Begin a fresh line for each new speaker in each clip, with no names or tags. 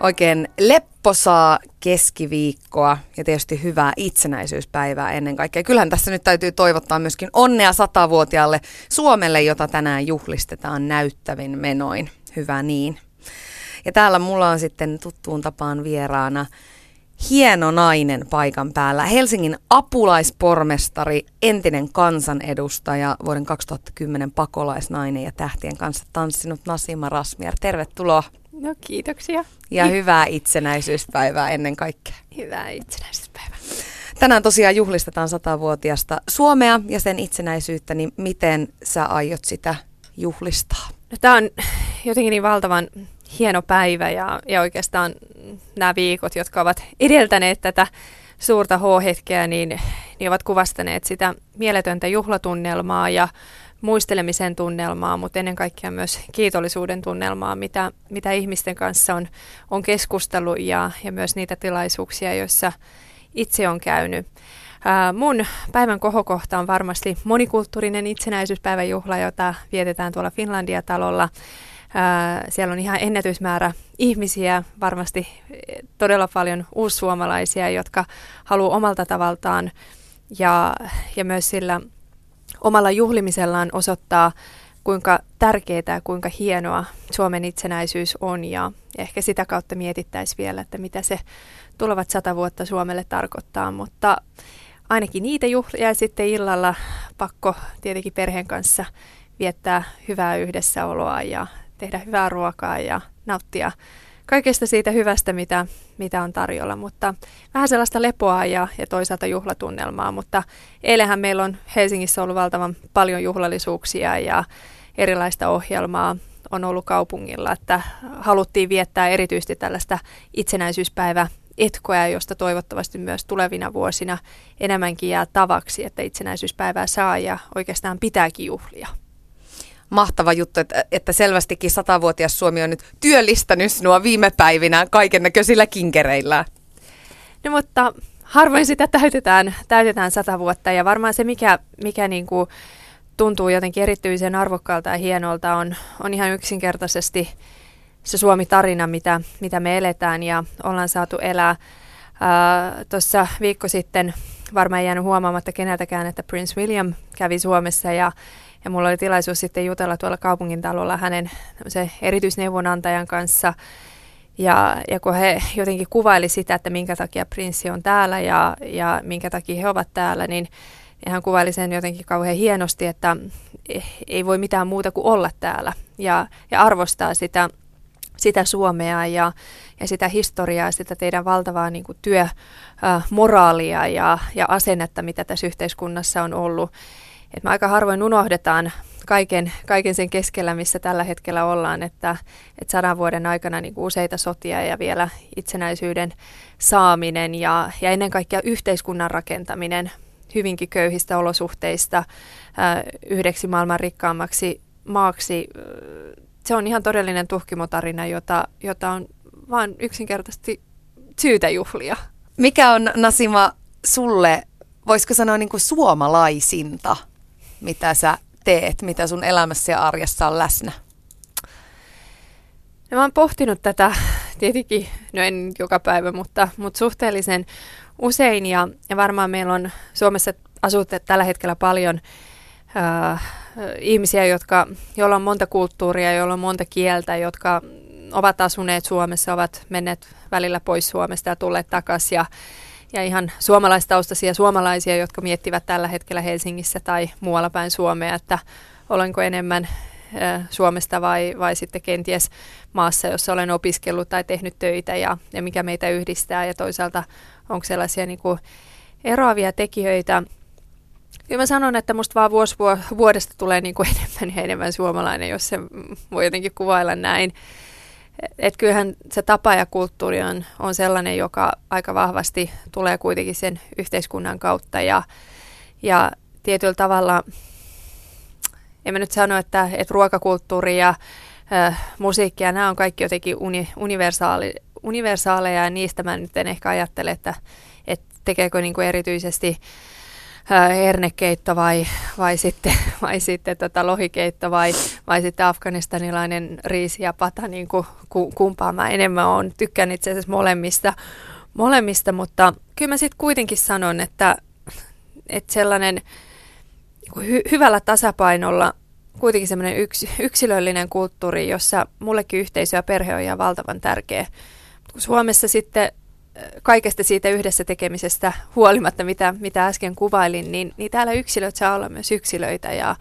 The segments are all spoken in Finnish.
Oikein lepposaa keskiviikkoa ja tietysti hyvää itsenäisyyspäivää ennen kaikkea. Kyllähän tässä nyt täytyy toivottaa myöskin onnea satavuotiaalle Suomelle, jota tänään juhlistetaan näyttävin menoin. Hyvä niin. Ja täällä mulla on sitten tuttuun tapaan vieraana hieno nainen paikan päällä. Helsingin apulaispormestari, entinen kansanedustaja, vuoden 2010 pakolaisnainen ja tähtien kanssa tanssinut Nasima Rasmier. Tervetuloa.
No kiitoksia.
Ja hyvää itsenäisyyspäivää ennen kaikkea.
Hyvää itsenäisyyspäivää.
Tänään tosiaan juhlistetaan satavuotiasta Suomea ja sen itsenäisyyttä, niin miten sä aiot sitä juhlistaa?
No, tämä on jotenkin niin valtavan hieno päivä ja, ja oikeastaan nämä viikot, jotka ovat edeltäneet tätä suurta H-hetkeä, niin, niin ovat kuvastaneet sitä mieletöntä juhlatunnelmaa ja muistelemisen tunnelmaa, mutta ennen kaikkea myös kiitollisuuden tunnelmaa, mitä, mitä ihmisten kanssa on, on keskustellut ja, ja myös niitä tilaisuuksia, joissa itse on käynyt. Ää, mun päivän kohokohta on varmasti monikulttuurinen itsenäisyyspäivän juhla, jota vietetään tuolla Finlandia-talolla. Ää, siellä on ihan ennätysmäärä ihmisiä, varmasti todella paljon uussuomalaisia, jotka haluaa omalta tavaltaan ja, ja myös sillä omalla juhlimisellaan osoittaa, kuinka tärkeää ja kuinka hienoa Suomen itsenäisyys on ja ehkä sitä kautta mietittäisiin vielä, että mitä se tulevat sata vuotta Suomelle tarkoittaa, mutta ainakin niitä juhlia sitten illalla pakko tietenkin perheen kanssa viettää hyvää yhdessäoloa ja tehdä hyvää ruokaa ja nauttia kaikesta siitä hyvästä, mitä, mitä on tarjolla, mutta vähän sellaista lepoa ja, ja toisaalta juhlatunnelmaa, mutta eilenhän meillä on Helsingissä ollut valtavan paljon juhlallisuuksia ja erilaista ohjelmaa on ollut kaupungilla, että haluttiin viettää erityisesti tällaista itsenäisyyspäivä etkoja, josta toivottavasti myös tulevina vuosina enemmänkin jää tavaksi, että itsenäisyyspäivää saa ja oikeastaan pitääkin juhlia
mahtava juttu, että, että selvästikin satavuotias Suomi on nyt työllistänyt sinua viime päivinä kaiken näköisillä kinkereillä.
No mutta harvoin sitä täytetään, täytetään sata vuotta ja varmaan se, mikä, mikä niin kuin tuntuu jotenkin erityisen arvokkaalta ja hienolta, on, on ihan yksinkertaisesti se Suomi-tarina, mitä, mitä me eletään ja ollaan saatu elää. Tuossa viikko sitten varmaan ei jäänyt huomaamatta keneltäkään, että Prince William kävi Suomessa ja ja mulla oli tilaisuus sitten jutella tuolla kaupungin talolla hänen erityisneuvonantajan kanssa. Ja, ja kun he jotenkin kuvaili sitä, että minkä takia prinssi on täällä ja, ja minkä takia he ovat täällä, niin hän kuvaili sen jotenkin kauhean hienosti, että ei voi mitään muuta kuin olla täällä ja, ja arvostaa sitä, sitä Suomea ja, ja sitä historiaa, sitä teidän valtavaa niin kuin työmoraalia ja, ja asennetta, mitä tässä yhteiskunnassa on ollut. Et me aika harvoin unohdetaan kaiken, kaiken sen keskellä, missä tällä hetkellä ollaan, että, että sadan vuoden aikana niin kuin useita sotia ja vielä itsenäisyyden saaminen ja, ja ennen kaikkea yhteiskunnan rakentaminen hyvinkin köyhistä olosuhteista yhdeksi maailman rikkaammaksi maaksi. Se on ihan todellinen tuhkimotarina, jota, jota on vain yksinkertaisesti syytä juhlia.
Mikä on Nasima sulle, voisiko sanoa niin kuin suomalaisinta mitä sä teet, mitä sun elämässä ja arjessa on läsnä?
No, mä oon pohtinut tätä tietenkin, no en joka päivä, mutta, mutta suhteellisen usein ja, ja varmaan meillä on Suomessa asuu tällä hetkellä paljon äh, ihmisiä, jotka, joilla on monta kulttuuria, joilla on monta kieltä, jotka ovat asuneet Suomessa, ovat menneet välillä pois Suomesta ja tulleet takaisin ja ihan suomalaistaustaisia suomalaisia, jotka miettivät tällä hetkellä Helsingissä tai muualla päin Suomea, että olenko enemmän Suomesta vai, vai sitten kenties maassa, jossa olen opiskellut tai tehnyt töitä ja, ja mikä meitä yhdistää ja toisaalta onko sellaisia niin kuin eroavia tekijöitä. Kyllä mä sanon, että musta vaan vuosi vuodesta tulee niin kuin enemmän ja enemmän suomalainen, jos se voi jotenkin kuvailla näin. Et kyllähän se tapa ja kulttuuri on, on sellainen, joka aika vahvasti tulee kuitenkin sen yhteiskunnan kautta ja, ja tietyllä tavalla, en mä nyt sano, että, että ruokakulttuuri ja äh, musiikkia. Nämä on kaikki jotenkin uni, universaali, universaaleja ja niistä mä nyt en ehkä ajattele, että, että tekeekö niin kuin erityisesti hernekeitto vai, vai sitten, vai sitten tota lohikeitto vai, vai sitten afganistanilainen riisi ja pata, niin kuin, kumpaa mä enemmän on. Tykkään itse asiassa molemmista, molemmista mutta kyllä mä sitten kuitenkin sanon, että, että sellainen hy, hyvällä tasapainolla kuitenkin semmoinen yks, yksilöllinen kulttuuri, jossa mullekin yhteisö ja perhe on ihan valtavan tärkeä. Suomessa sitten kaikesta siitä yhdessä tekemisestä huolimatta, mitä, mitä äsken kuvailin, niin, niin täällä yksilöt saa olla myös yksilöitä ja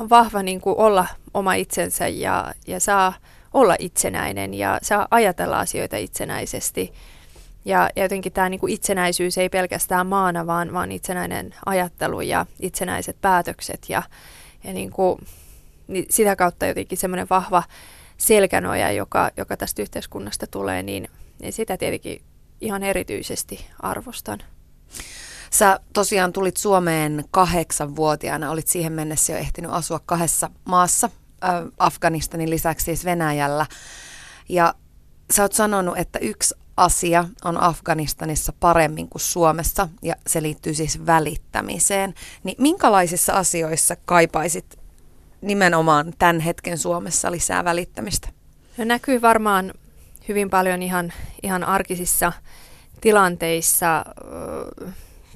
on vahva niin kuin olla oma itsensä ja, ja saa olla itsenäinen ja saa ajatella asioita itsenäisesti. Ja, ja jotenkin tämä niin kuin itsenäisyys ei pelkästään maana, vaan, vaan itsenäinen ajattelu ja itsenäiset päätökset ja, ja niin kuin, niin sitä kautta jotenkin semmoinen vahva selkänoja, joka, joka tästä yhteiskunnasta tulee, niin, niin sitä tietenkin ihan erityisesti arvostan.
Sä tosiaan tulit Suomeen kahdeksanvuotiaana, olit siihen mennessä jo ehtinyt asua kahdessa maassa, äh, Afganistanin lisäksi siis Venäjällä. Ja sä oot sanonut, että yksi asia on Afganistanissa paremmin kuin Suomessa, ja se liittyy siis välittämiseen. Niin minkälaisissa asioissa kaipaisit nimenomaan tämän hetken Suomessa lisää välittämistä?
No näkyy varmaan hyvin paljon ihan, ihan arkisissa tilanteissa,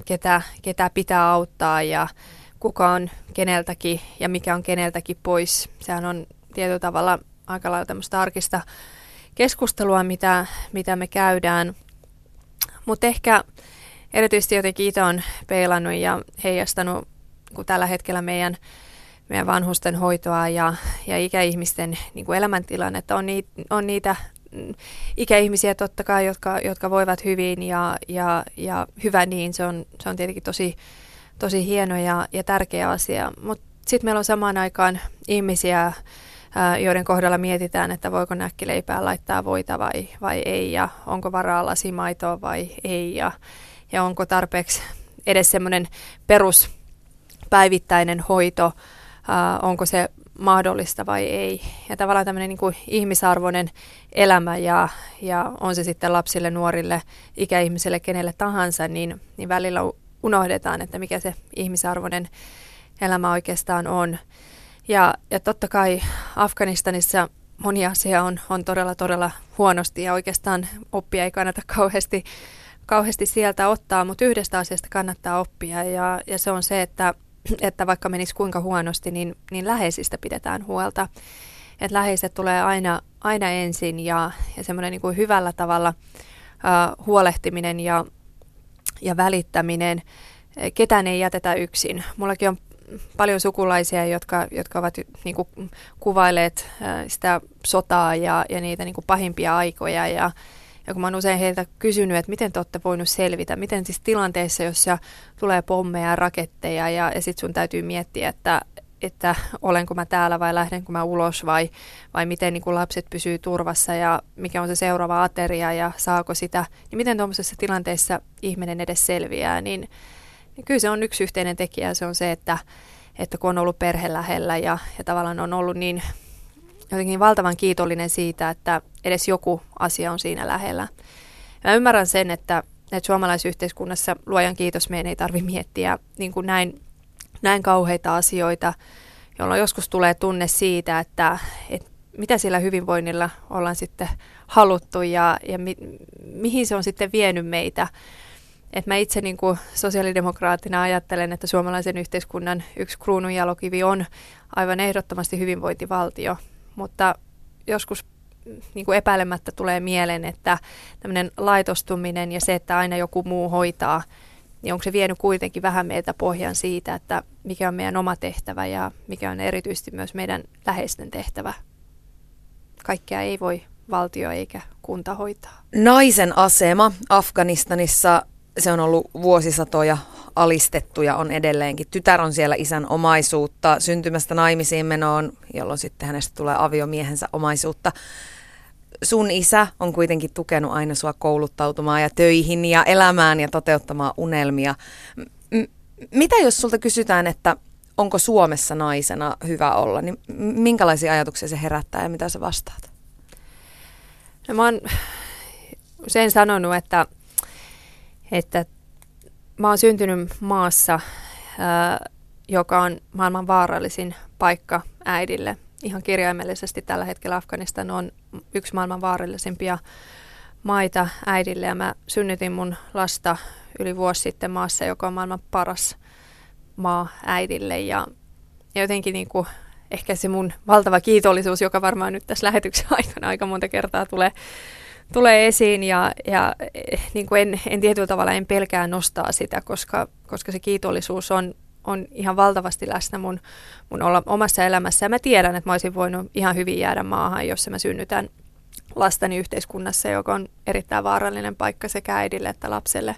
ketä, ketä pitää auttaa ja kuka on keneltäkin ja mikä on keneltäkin pois. Sehän on tietyllä tavalla aika lailla tämmöistä arkista keskustelua, mitä, mitä me käydään. Mutta ehkä erityisesti jotenkin itse on peilannut ja heijastanut, kun tällä hetkellä meidän, meidän vanhusten hoitoa ja, ja ikäihmisten niin kuin elämäntilannetta on, niitä, on niitä ikäihmisiä totta kai, jotka, jotka voivat hyvin ja, ja, ja hyvä niin, se on, se on tietenkin tosi, tosi hieno ja, ja tärkeä asia. Mutta sitten meillä on samaan aikaan ihmisiä, joiden kohdalla mietitään, että voiko näkkileipää laittaa voita vai, vai ei ja onko varaa lasimaitoa vai ei ja, ja onko tarpeeksi edes semmoinen peruspäivittäinen hoito, onko se mahdollista vai ei. Ja tavallaan tämmöinen niin kuin ihmisarvoinen elämä ja, ja on se sitten lapsille, nuorille, ikäihmisille, kenelle tahansa, niin, niin välillä unohdetaan, että mikä se ihmisarvoinen elämä oikeastaan on. Ja, ja totta kai Afganistanissa moni asia on, on todella, todella huonosti ja oikeastaan oppia ei kannata kauheasti, kauheasti sieltä ottaa, mutta yhdestä asiasta kannattaa oppia ja, ja se on se, että että vaikka menisi kuinka huonosti, niin, niin läheisistä pidetään huolta. Että läheiset tulee aina, aina ensin ja, ja semmoinen niin kuin hyvällä tavalla uh, huolehtiminen ja, ja välittäminen. Ketään ei jätetä yksin. Mullakin on paljon sukulaisia, jotka, jotka ovat niin kuin, kuvailleet uh, sitä sotaa ja, ja niitä niin kuin pahimpia aikoja ja, ja kun mä oon usein heiltä kysynyt, että miten te olette voinut selvitä, miten siis tilanteessa, jossa tulee pommeja ja raketteja ja, ja sitten sun täytyy miettiä, että, että olenko mä täällä vai lähdenkö mä ulos vai, vai miten niin kuin lapset pysyy turvassa ja mikä on se seuraava ateria ja saako sitä, niin miten tuommoisessa tilanteessa ihminen edes selviää, niin, niin kyllä se on yksi yhteinen tekijä, se on se, että, että kun on ollut perhe lähellä ja, ja tavallaan on ollut niin jotenkin valtavan kiitollinen siitä, että edes joku asia on siinä lähellä. Mä ymmärrän sen, että, että suomalaisyhteiskunnassa luojan kiitos meidän ei tarvitse miettiä niin kuin näin, näin kauheita asioita, jolloin joskus tulee tunne siitä, että, että mitä sillä hyvinvoinnilla ollaan sitten haluttu ja, ja mi, mihin se on sitten vienyt meitä. Et mä itse niin kuin sosiaalidemokraattina ajattelen, että suomalaisen yhteiskunnan yksi kruununjalokivi on aivan ehdottomasti hyvinvointivaltio mutta joskus niin kuin epäilemättä tulee mieleen, että tämmöinen laitostuminen ja se, että aina joku muu hoitaa, niin onko se vienyt kuitenkin vähän meiltä pohjan siitä, että mikä on meidän oma tehtävä ja mikä on erityisesti myös meidän läheisten tehtävä. Kaikkea ei voi valtio eikä kunta hoitaa.
Naisen asema Afganistanissa, se on ollut vuosisatoja alistettu ja on edelleenkin. Tytär on siellä isän omaisuutta, syntymästä naimisiin menoon, jolloin sitten hänestä tulee aviomiehensä omaisuutta. Sun isä on kuitenkin tukenut aina sua kouluttautumaan ja töihin ja elämään ja toteuttamaan unelmia. M- mitä jos sulta kysytään, että onko Suomessa naisena hyvä olla, niin minkälaisia ajatuksia se herättää ja mitä sä vastaat?
No, mä oon usein sanonut, että, että mä oon syntynyt maassa, joka on maailman vaarallisin paikka äidille. Ihan kirjaimellisesti tällä hetkellä Afganistan on yksi maailman vaarallisimpia maita äidille ja mä synnytin mun lasta yli vuosi sitten maassa, joka on maailman paras maa äidille ja, ja jotenkin niin kuin, ehkä se mun valtava kiitollisuus, joka varmaan nyt tässä lähetyksen aikana aika monta kertaa tulee, tulee esiin ja, ja niin kuin en, en tietyllä tavalla en pelkää nostaa sitä, koska, koska se kiitollisuus on, on ihan valtavasti läsnä mun, mun olla, omassa elämässä ja mä tiedän, että mä olisin voinut ihan hyvin jäädä maahan, jos mä synnytän lastani yhteiskunnassa, joka on erittäin vaarallinen paikka sekä äidille että lapselle.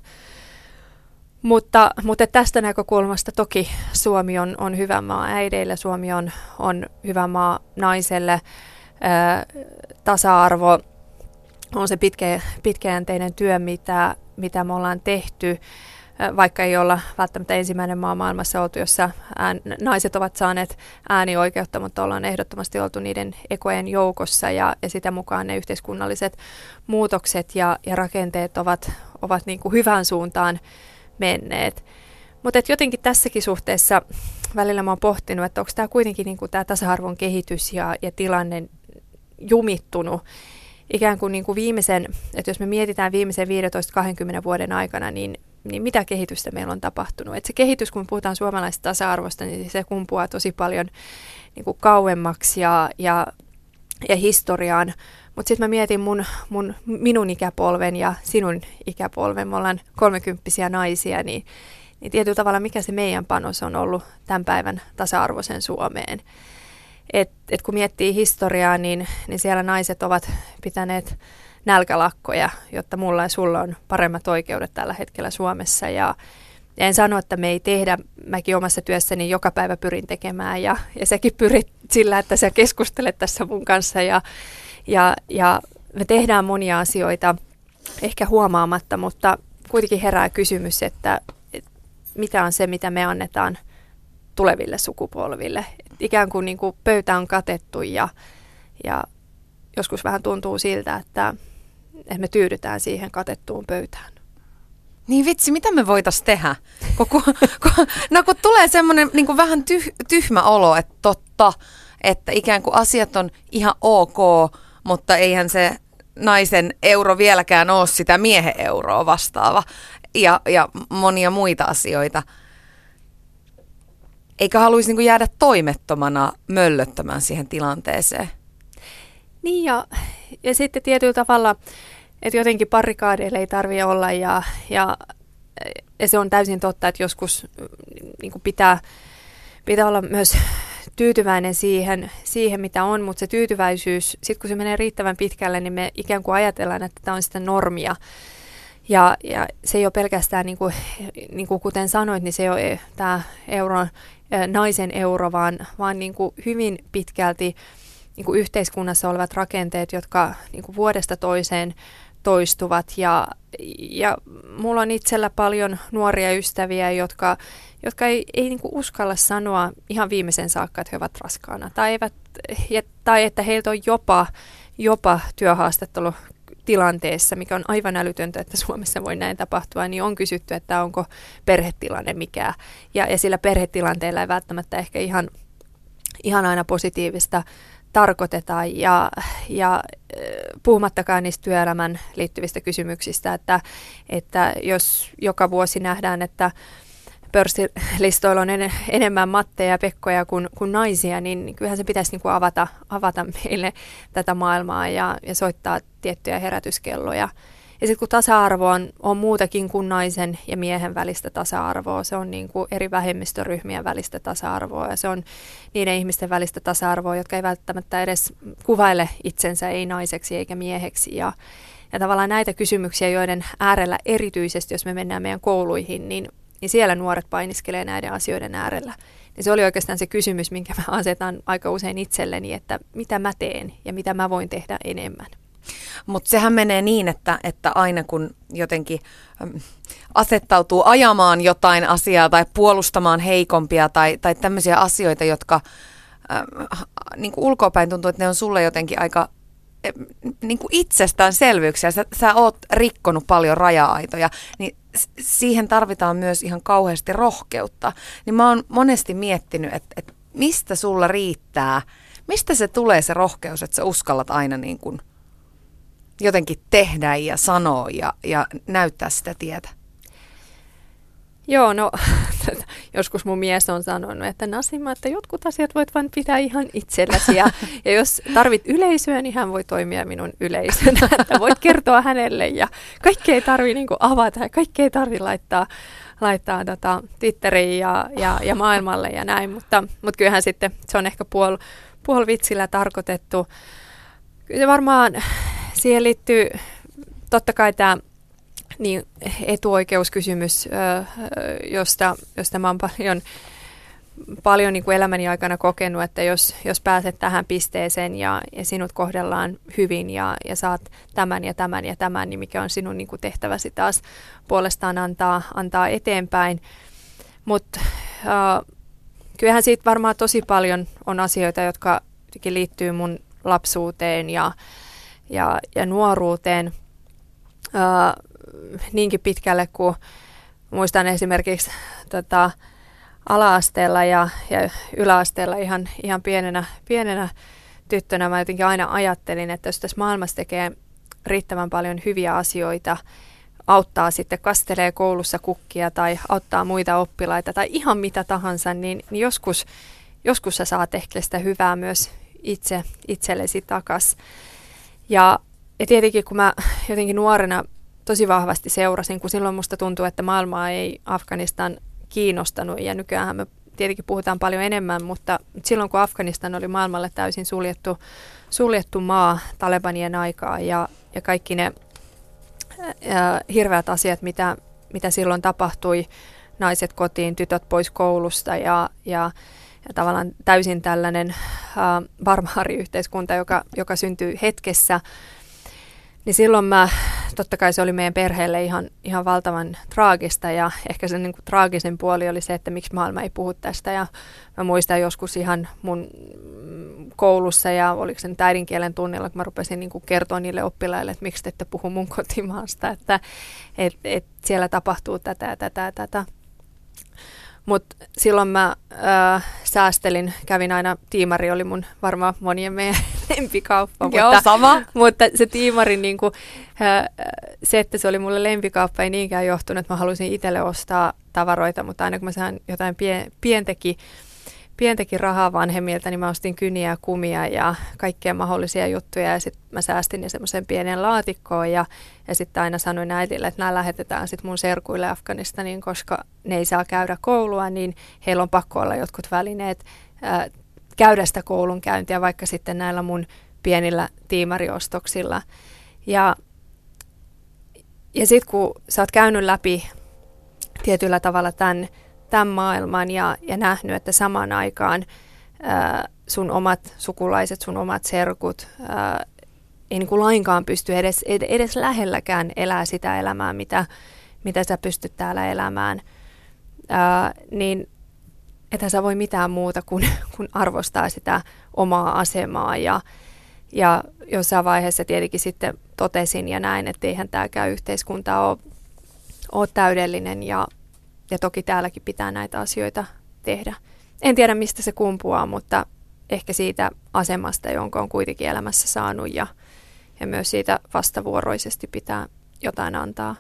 Mutta, mutta tästä näkökulmasta toki Suomi on, on hyvä maa äideille, Suomi on, on hyvä maa naiselle. Ää, tasa-arvo on se pitkä, pitkäjänteinen työ, mitä, mitä me ollaan tehty, vaikka ei olla välttämättä ensimmäinen maa maailmassa oltu, jossa ään, naiset ovat saaneet äänioikeutta, mutta ollaan ehdottomasti oltu niiden ekojen joukossa ja, ja sitä mukaan ne yhteiskunnalliset muutokset ja, ja rakenteet ovat, ovat niin kuin hyvään suuntaan menneet. Mutta jotenkin tässäkin suhteessa välillä mä oon pohtinut, että onko tämä kuitenkin niin tämä tasa-arvon kehitys ja, ja tilanne jumittunut ikään kuin, niin kuin viimeisen, että jos me mietitään viimeisen 15-20 vuoden aikana, niin, niin mitä kehitystä meillä on tapahtunut. Et se kehitys, kun puhutaan suomalaisesta tasa-arvosta, niin se kumpuaa tosi paljon niin kuin kauemmaksi ja, ja, ja historiaan. Mutta sitten mä mietin mun, mun, minun ikäpolven ja sinun ikäpolven, me ollaan kolmekymppisiä naisia, niin, niin tietyllä tavalla mikä se meidän panos on ollut tämän päivän tasa-arvoisen Suomeen. Et, et kun miettii historiaa, niin, niin siellä naiset ovat pitäneet nälkälakkoja, jotta mulla ja sulla on paremmat oikeudet tällä hetkellä Suomessa. Ja, ja en sano, että me ei tehdä, mäkin omassa työssäni joka päivä pyrin tekemään ja, ja säkin pyrit sillä, että sä keskustelet tässä mun kanssa ja, ja, ja me tehdään monia asioita ehkä huomaamatta, mutta kuitenkin herää kysymys, että, että mitä on se, mitä me annetaan tuleville sukupolville. Et ikään kuin, niin kuin pöytä on katettu ja, ja joskus vähän tuntuu siltä, että, että me tyydytään siihen katettuun pöytään.
Niin vitsi, mitä me voitaisiin tehdä? Kun, kun, kun, no kun tulee semmoinen niin vähän tyh, tyhmä olo, että totta, että ikään kuin asiat on ihan ok, mutta eihän se naisen euro vieläkään ole sitä miehen euroa vastaava ja, ja monia muita asioita. Eikä haluaisi niin jäädä toimettomana möllöttämään siihen tilanteeseen.
Niin ja, ja sitten tietyllä tavalla, että jotenkin parikaadeille ei tarvitse olla ja, ja, ja se on täysin totta, että joskus niin pitää, pitää olla myös tyytyväinen siihen, siihen, mitä on, mutta se tyytyväisyys, sitten kun se menee riittävän pitkälle, niin me ikään kuin ajatellaan, että tämä on sitä normia. Ja, ja se ei ole pelkästään, niin kuin, niin kuin kuten sanoit, niin se ei ole tämä euron, naisen euro, vaan, vaan niin kuin hyvin pitkälti niin kuin yhteiskunnassa olevat rakenteet, jotka niin kuin vuodesta toiseen toistuvat. Ja, ja mulla on itsellä paljon nuoria ystäviä, jotka, jotka ei, ei niin uskalla sanoa ihan viimeisen saakka, että he ovat raskaana. Tai, eivät, tai että heiltä on jopa, jopa työhaastattelu tilanteessa, mikä on aivan älytöntä, että Suomessa voi näin tapahtua, niin on kysytty, että onko perhetilanne mikä. Ja, ja sillä perhetilanteella ei välttämättä ehkä ihan, ihan aina positiivista tarkoiteta ja, ja puhumattakaan niistä työelämän liittyvistä kysymyksistä, että, että jos joka vuosi nähdään, että pörssilistoilla on en, enemmän matteja ja pekkoja kuin, kuin naisia, niin kyllähän se pitäisi niin kuin avata, avata meille tätä maailmaa ja, ja soittaa tiettyjä herätyskelloja. Ja sitten kun tasa-arvo on, on muutakin kuin naisen ja miehen välistä tasa-arvoa, se on niin kuin eri vähemmistöryhmien välistä tasa-arvoa ja se on niiden ihmisten välistä tasa-arvoa, jotka ei välttämättä edes kuvaile itsensä ei naiseksi eikä mieheksi. Ja, ja tavallaan näitä kysymyksiä, joiden äärellä erityisesti, jos me mennään meidän kouluihin, niin, niin siellä nuoret painiskelee näiden asioiden äärellä. Niin se oli oikeastaan se kysymys, minkä mä asetan aika usein itselleni, että mitä mä teen ja mitä mä voin tehdä enemmän.
Mutta sehän menee niin, että, että aina kun jotenkin asettautuu ajamaan jotain asiaa tai puolustamaan heikompia tai, tai tämmöisiä asioita, jotka äh, niin ulkopäin tuntuu, että ne on sulle jotenkin aika niin kuin itsestäänselvyyksiä. Sä, sä oot rikkonut paljon raja-aitoja, niin siihen tarvitaan myös ihan kauheasti rohkeutta. Niin mä oon monesti miettinyt, että, että mistä sulla riittää, mistä se tulee se rohkeus, että sä uskallat aina niin kuin jotenkin tehdä ja sanoa ja, ja näyttää sitä tietä?
Joo, no joskus mun mies on sanonut, että Nasima, että jotkut asiat voit vain pitää ihan itselläsi. Ja, ja jos tarvit yleisöä, niin hän voi toimia minun yleisönä. Että voit kertoa hänelle ja kaikki ei tarvi niin avata ja kaikki ei tarvi laittaa, laittaa tota, Twitteriin ja, ja, ja maailmalle ja näin. Mutta, mutta kyllähän sitten se on ehkä puol, puol vitsillä tarkoitettu. Kyllä se varmaan siihen liittyy totta kai tämä niin etuoikeuskysymys, josta, josta mä oon paljon, paljon niin kuin elämäni aikana kokenut, että jos, jos pääset tähän pisteeseen ja, ja sinut kohdellaan hyvin ja, ja saat tämän ja tämän ja tämän, niin mikä on sinun niin kuin tehtäväsi taas puolestaan antaa, antaa eteenpäin. Mutta äh, kyllähän siitä varmaan tosi paljon on asioita, jotka liittyy mun lapsuuteen ja, ja, ja nuoruuteen. Äh, niinkin pitkälle, kun muistan esimerkiksi tota, ala-asteella ja, ja yläasteella ihan, ihan pienenä, pienenä tyttönä mä jotenkin aina ajattelin, että jos tässä maailmassa tekee riittävän paljon hyviä asioita, auttaa sitten, kastelee koulussa kukkia tai auttaa muita oppilaita tai ihan mitä tahansa, niin, niin joskus, joskus sä saat ehkä sitä hyvää myös itse, itsellesi takas. Ja, ja tietenkin kun mä jotenkin nuorena tosi vahvasti seurasin, kun silloin musta tuntuu, että maailmaa ei Afganistan kiinnostanut ja nykyään me tietenkin puhutaan paljon enemmän, mutta silloin kun Afganistan oli maailmalle täysin suljettu, suljettu maa Talebanien aikaa ja, ja kaikki ne ää, hirveät asiat, mitä, mitä silloin tapahtui, naiset kotiin, tytöt pois koulusta ja, ja, ja tavallaan täysin tällainen ää, barbaariyhteiskunta, joka, joka syntyy hetkessä, niin silloin mä, totta kai se oli meidän perheelle ihan, ihan valtavan traagista ja ehkä se niin kuin, traagisen puoli oli se, että miksi maailma ei puhu tästä ja mä muistan joskus ihan mun koulussa ja oliko se nyt äidinkielen tunnilla, kun mä rupesin niin kuin kertoa niille oppilaille, että miksi te ette puhu mun kotimaasta, että et, et siellä tapahtuu tätä ja tätä ja tätä. Mutta silloin mä äh, säästelin, kävin aina, tiimari oli mun varmaan monien meidän lempikauppa.
Joo,
mutta,
sama.
Mutta se tiimari, niin kuin, se, että se oli mulle lempikauppa, ei niinkään johtunut, että mä halusin itselle ostaa tavaroita, mutta aina kun mä saan jotain pien, pientekin pientäkin rahaa vanhemmilta, niin mä ostin kyniä ja kumia ja kaikkea mahdollisia juttuja ja sitten mä säästin ne semmoisen pienen laatikkoon ja, ja sitten aina sanoin äitille, että nämä lähetetään sitten mun serkuille Afganistaniin, koska ne ei saa käydä koulua, niin heillä on pakko olla jotkut välineet ää, käydä sitä koulunkäyntiä vaikka sitten näillä mun pienillä tiimariostoksilla. Ja, ja sitten kun sä oot käynyt läpi tietyllä tavalla tämän tämän maailman ja, ja nähnyt, että samaan aikaan ää, sun omat sukulaiset, sun omat serkut ää, ei niin kuin lainkaan pysty edes, edes lähelläkään elää sitä elämää, mitä, mitä sä pystyt täällä elämään, ää, niin että sä voi mitään muuta kuin, kuin arvostaa sitä omaa asemaa ja, ja jossain vaiheessa tietenkin sitten totesin ja näin, että eihän tämäkään yhteiskunta ole, ole täydellinen ja, ja toki täälläkin pitää näitä asioita tehdä. En tiedä, mistä se kumpuaa, mutta ehkä siitä asemasta, jonka on kuitenkin elämässä saanut ja, ja myös siitä vastavuoroisesti pitää jotain antaa.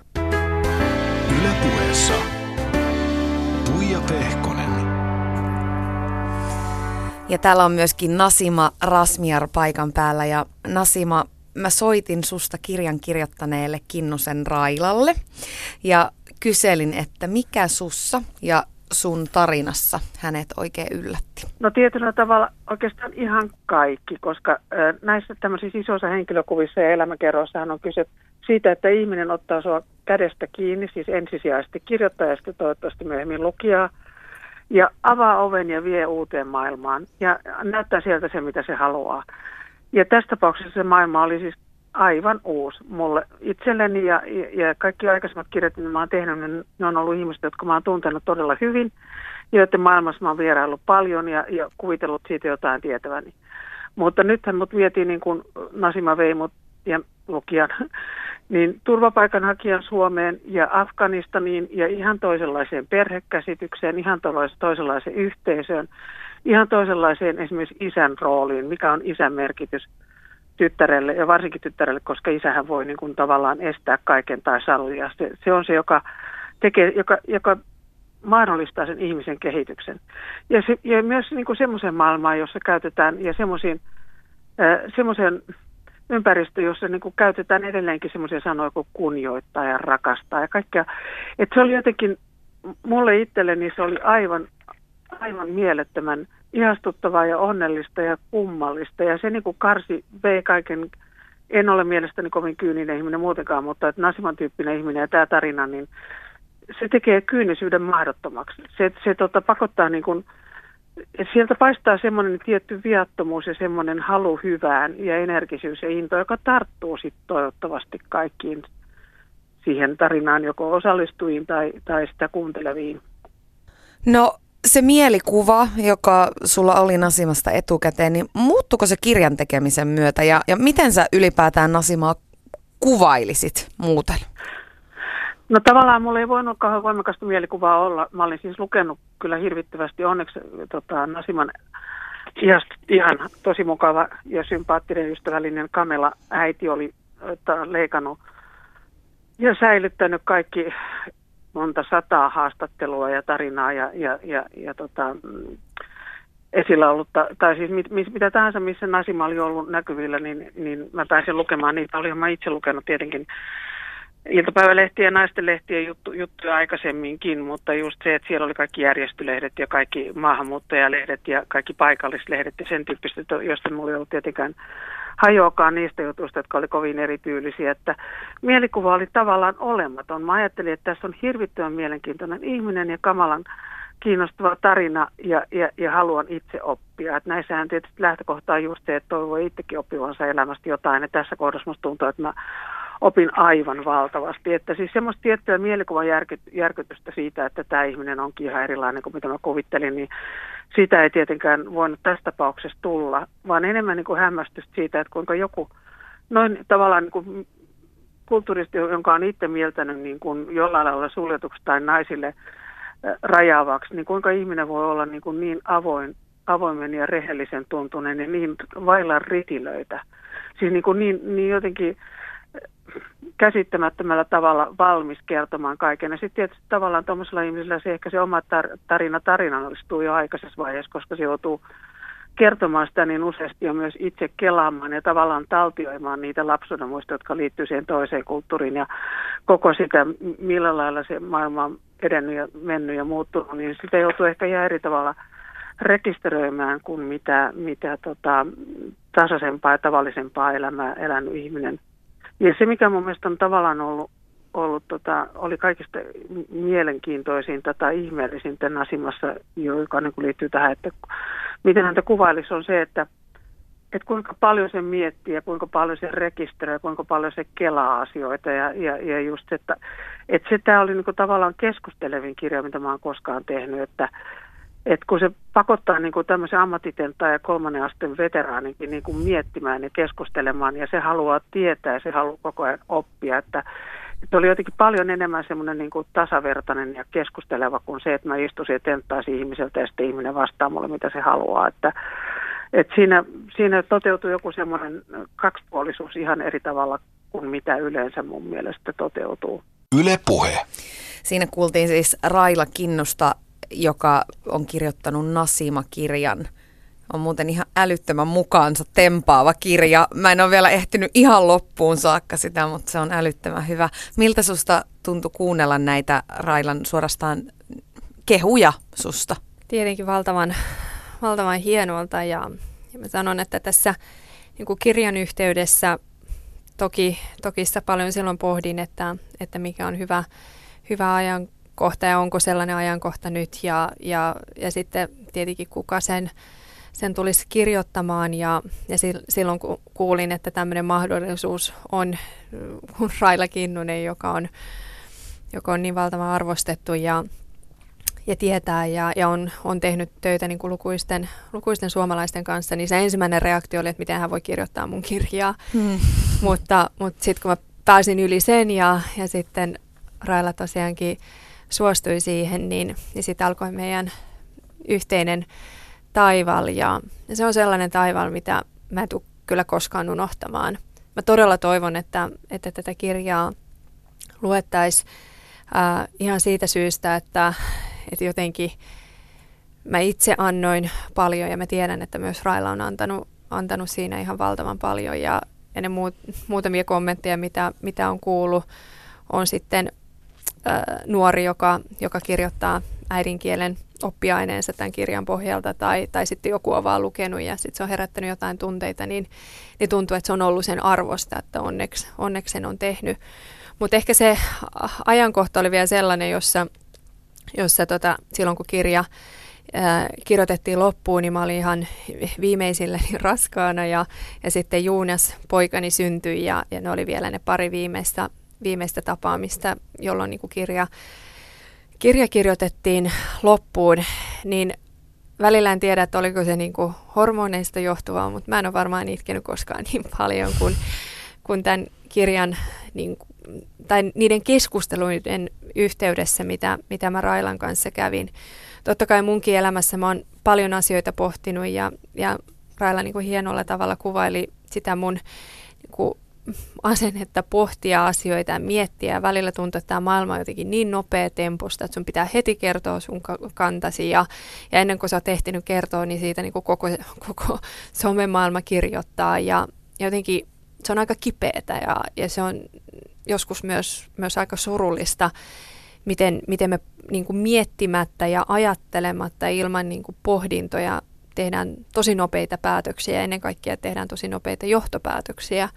Ylepuheessa Tuija Pehkonen.
Ja täällä on myöskin Nasima Rasmiar paikan päällä ja Nasima, mä soitin susta kirjan kirjoittaneelle Kinnusen Railalle ja kyselin, että mikä sussa ja sun tarinassa hänet oikein yllätti?
No tietyllä tavalla oikeastaan ihan kaikki, koska näissä tämmöisissä isoissa henkilökuvissa ja elämäkerroissahan on kyse siitä, että ihminen ottaa sua kädestä kiinni, siis ensisijaisesti kirjoittajasta toivottavasti myöhemmin lukijaa, ja avaa oven ja vie uuteen maailmaan ja näyttää sieltä se, mitä se haluaa. Ja tässä tapauksessa se maailma oli siis aivan uusi mulle itselleni ja, ja, kaikki aikaisemmat kirjat, mitä mä oon tehnyt, niin ne on ollut ihmiset, jotka mä oon tuntenut todella hyvin, joiden maailmassa mä oon vieraillut paljon ja, ja kuvitellut siitä jotain tietäväni. Mutta nythän mut vietiin niin kuin Nasima vei mut ja lukijan, niin turvapaikanhakijan Suomeen ja Afganistaniin ja ihan toisenlaiseen perhekäsitykseen, ihan toisenlaiseen yhteisöön, ihan toisenlaiseen esimerkiksi isän rooliin, mikä on isän merkitys tyttärelle ja varsinkin tyttärelle, koska isähän voi niin kuin tavallaan estää kaiken tai sallia. Se, se on se, joka, tekee, joka, joka mahdollistaa sen ihmisen kehityksen. Ja, se, ja myös niin semmoisen maailmaan, jossa käytetään, ja semmoisiin, semmoisen ympäristö, jossa niin kuin käytetään edelleenkin semmoisia sanoja kuin kunnioittaa ja rakastaa ja kaikkea. Että se oli jotenkin, mulle itselleni se oli aivan, aivan mielettömän ihastuttavaa ja onnellista ja kummallista. Ja se niin kuin karsi, vei kaiken, en ole mielestäni kovin kyyninen ihminen muutenkaan, mutta että Nasiman tyyppinen ihminen ja tämä tarina, niin se tekee kyynisyyden mahdottomaksi. Se, se tota, pakottaa niin kuin, sieltä paistaa semmoinen tietty viattomuus ja semmoinen halu hyvään ja energisyys ja into, joka tarttuu sitten toivottavasti kaikkiin siihen tarinaan, joko osallistujiin tai, tai sitä kuunteleviin.
No se mielikuva, joka sulla oli Nasimasta etukäteen, niin muuttuko se kirjan tekemisen myötä ja, ja miten sä ylipäätään Nasimaa kuvailisit muuten?
No tavallaan mulla ei voinut kauhean voimakasta mielikuvaa olla. Mä olin siis lukenut kyllä hirvittävästi. Onneksi tota, Nasiman ihan, ihan tosi mukava ja sympaattinen ystävällinen Kamela äiti oli että, leikannut ja säilyttänyt kaikki monta sataa haastattelua ja tarinaa ja, ja, ja, ja tota, esillä ollut, tai siis mit, mit, mitä tahansa, missä Nasima oli ollut näkyvillä, niin, niin mä pääsin lukemaan niitä. Olin mä itse lukenut tietenkin iltapäivälehtien ja naisten lehtien juttu, juttuja aikaisemminkin, mutta just se, että siellä oli kaikki järjestölehdet ja kaikki maahanmuuttajalehdet ja kaikki paikallislehdet ja sen tyyppistä, josta mulla ei ollut tietenkään hajoakaan niistä jutuista, jotka oli kovin erityylisiä, että mielikuva oli tavallaan olematon. Mä ajattelin, että tässä on hirvittävän mielenkiintoinen ihminen ja kamalan kiinnostava tarina ja, ja, ja haluan itse oppia. Että näissähän tietysti lähtökohta on just se, että toivoo itsekin oppivansa elämästä jotain. Ja tässä kohdassa musta tuntuu, että mä opin aivan valtavasti. Että siis semmoista tiettyä mielikuvan järkytystä siitä, että tämä ihminen onkin ihan erilainen kuin mitä mä kuvittelin, niin sitä ei tietenkään voinut tässä tapauksessa tulla, vaan enemmän niin kuin hämmästystä siitä, että kuinka joku noin tavallaan niin kuin kulttuuristi, jonka on itse mieltänyt niin kuin jollain lailla suljetuksi tai naisille rajaavaksi, niin kuinka ihminen voi olla niin, kuin niin avoin, avoimen ja rehellisen tuntunen ja niin vailla ritilöitä. Siis niin, kuin niin, niin jotenkin käsittämättömällä tavalla valmis kertomaan kaiken. Ja sitten tietysti tavallaan tuommoisella ihmisellä se ehkä se oma tar- tarina tarinallistuu jo aikaisessa vaiheessa, koska se joutuu kertomaan sitä niin useasti jo myös itse kelaamaan ja tavallaan taltioimaan niitä lapsuuden muistoja, jotka liittyy siihen toiseen kulttuuriin ja koko sitä, millä lailla se maailma on edennyt ja mennyt ja muuttunut, niin sitä joutuu ehkä ihan eri tavalla rekisteröimään kuin mitä, mitä tota, tasaisempaa ja tavallisempaa elämää elänyt ihminen ja se, mikä mun mielestä on tavallaan ollut, ollut tota, oli kaikista mielenkiintoisinta tai ihmeellisintä Nasimassa, joka niin liittyy tähän, että miten häntä kuvailisi, on se, että, että kuinka paljon se miettii ja kuinka paljon se rekisteröi, kuinka paljon se kelaa asioita. Ja, ja, ja just, että, että se tämä oli niin kuin tavallaan keskustelevin kirja, mitä mä oon koskaan tehnyt, että, et kun se pakottaa niin kuin tämmöisen ammattitentaan ja kolmannen asteen veteraaninkin niin kuin miettimään ja keskustelemaan ja se haluaa tietää ja se haluaa koko ajan oppia, että, että oli jotenkin paljon enemmän semmoinen niin kuin tasavertainen ja keskusteleva kuin se, että mä istuisin ja tenttaisin ihmiseltä ja sitten ihminen vastaa mulle, mitä se haluaa. Että, että siinä, siinä toteutuu joku semmoinen kaksipuolisuus ihan eri tavalla kuin mitä yleensä mun mielestä toteutuu.
Yle Puhe.
Siinä kuultiin siis Raila Kinnusta joka on kirjoittanut Nasima-kirjan. On muuten ihan älyttömän mukaansa tempaava kirja. Mä en ole vielä ehtinyt ihan loppuun saakka sitä, mutta se on älyttömän hyvä. Miltä susta tuntui kuunnella näitä Railan suorastaan kehuja susta?
Tietenkin valtavan, valtavan hienolta ja, ja mä sanon, että tässä niin kuin kirjan yhteydessä toki, toki sitä paljon silloin pohdin, että, että mikä on hyvä, hyvä ajan kohta ja onko sellainen ajankohta nyt ja, ja, ja sitten tietenkin kuka sen, sen tulisi kirjoittamaan ja, ja silloin kun kuulin, että tämmöinen mahdollisuus on, kun Raila Kinnunen, joka on, joka on niin valtavan arvostettu ja, ja tietää ja, ja on, on tehnyt töitä niin kuin lukuisten, lukuisten suomalaisten kanssa, niin se ensimmäinen reaktio oli, että miten hän voi kirjoittaa mun kirjaa. Hmm. Mutta, mutta sitten kun mä pääsin yli sen ja, ja sitten Raila tosiaankin suostui siihen, niin, niin sitten alkoi meidän yhteinen taival ja, ja se on sellainen taival, mitä mä en tule kyllä koskaan unohtamaan. Mä todella toivon, että, että tätä kirjaa luettaisiin äh, ihan siitä syystä, että, että jotenkin mä itse annoin paljon ja mä tiedän, että myös Raila on antanut, antanut siinä ihan valtavan paljon ja, ja ne muut, muutamia kommentteja, mitä, mitä on kuullut, on sitten nuori, joka, joka kirjoittaa äidinkielen oppiaineensa tämän kirjan pohjalta tai, tai sitten joku on vaan lukenut ja sitten se on herättänyt jotain tunteita, niin, niin tuntuu, että se on ollut sen arvosta, että onneksi, onneksi sen on tehnyt. Mutta ehkä se ajankohta oli vielä sellainen, jossa, jossa tota, silloin kun kirja ää, kirjoitettiin loppuun, niin mä olin ihan viimeisillä niin raskaana ja, ja sitten Juunas poikani syntyi ja, ja ne oli vielä ne pari viimeistä, viimeistä tapaamista, jolloin niin kuin kirja kirja kirjoitettiin loppuun, niin välillä en tiedä, että oliko se niin kuin hormoneista johtuvaa, mutta mä en ole varmaan itkenyt koskaan niin paljon kuin, kuin tämän kirjan niin, tai niiden keskusteluiden yhteydessä, mitä, mitä mä Railan kanssa kävin. Totta kai munkin elämässä mä oon paljon asioita pohtinut ja, ja Raila niin kuin hienolla tavalla kuvaili sitä mun niin kuin asennetta pohtia asioita ja miettiä. Ja välillä tuntuu, että tämä maailma on jotenkin niin nopea temposta, että sun pitää heti kertoa sun kantasi. Ja, ja ennen kuin sä oot ehtinyt kertoa, niin siitä niin kuin koko, koko somemaailma kirjoittaa. Ja jotenkin se on aika kipeätä ja, ja se on joskus myös, myös aika surullista, miten, miten me niin kuin miettimättä ja ajattelematta ilman niin kuin pohdintoja tehdään tosi nopeita päätöksiä ja ennen kaikkea tehdään tosi nopeita johtopäätöksiä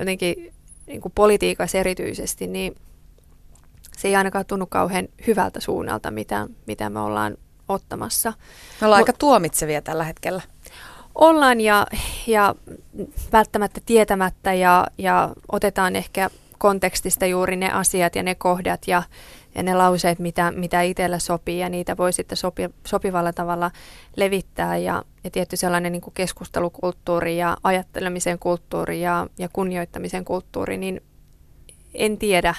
jotenkin niin kuin politiikassa erityisesti, niin se ei ainakaan tunnu kauhean hyvältä suunnalta, mitä, mitä me ollaan ottamassa.
Me ollaan Mut, aika tuomitsevia tällä hetkellä.
Ollaan ja, ja välttämättä tietämättä ja, ja otetaan ehkä kontekstista juuri ne asiat ja ne kohdat ja, ja ne lauseet, mitä, mitä itsellä sopii ja niitä voi sitten sopi, sopivalla tavalla levittää ja, ja tietty sellainen niin kuin keskustelukulttuuri ja ajattelemisen kulttuuri ja, ja kunnioittamisen kulttuuri, niin en tiedä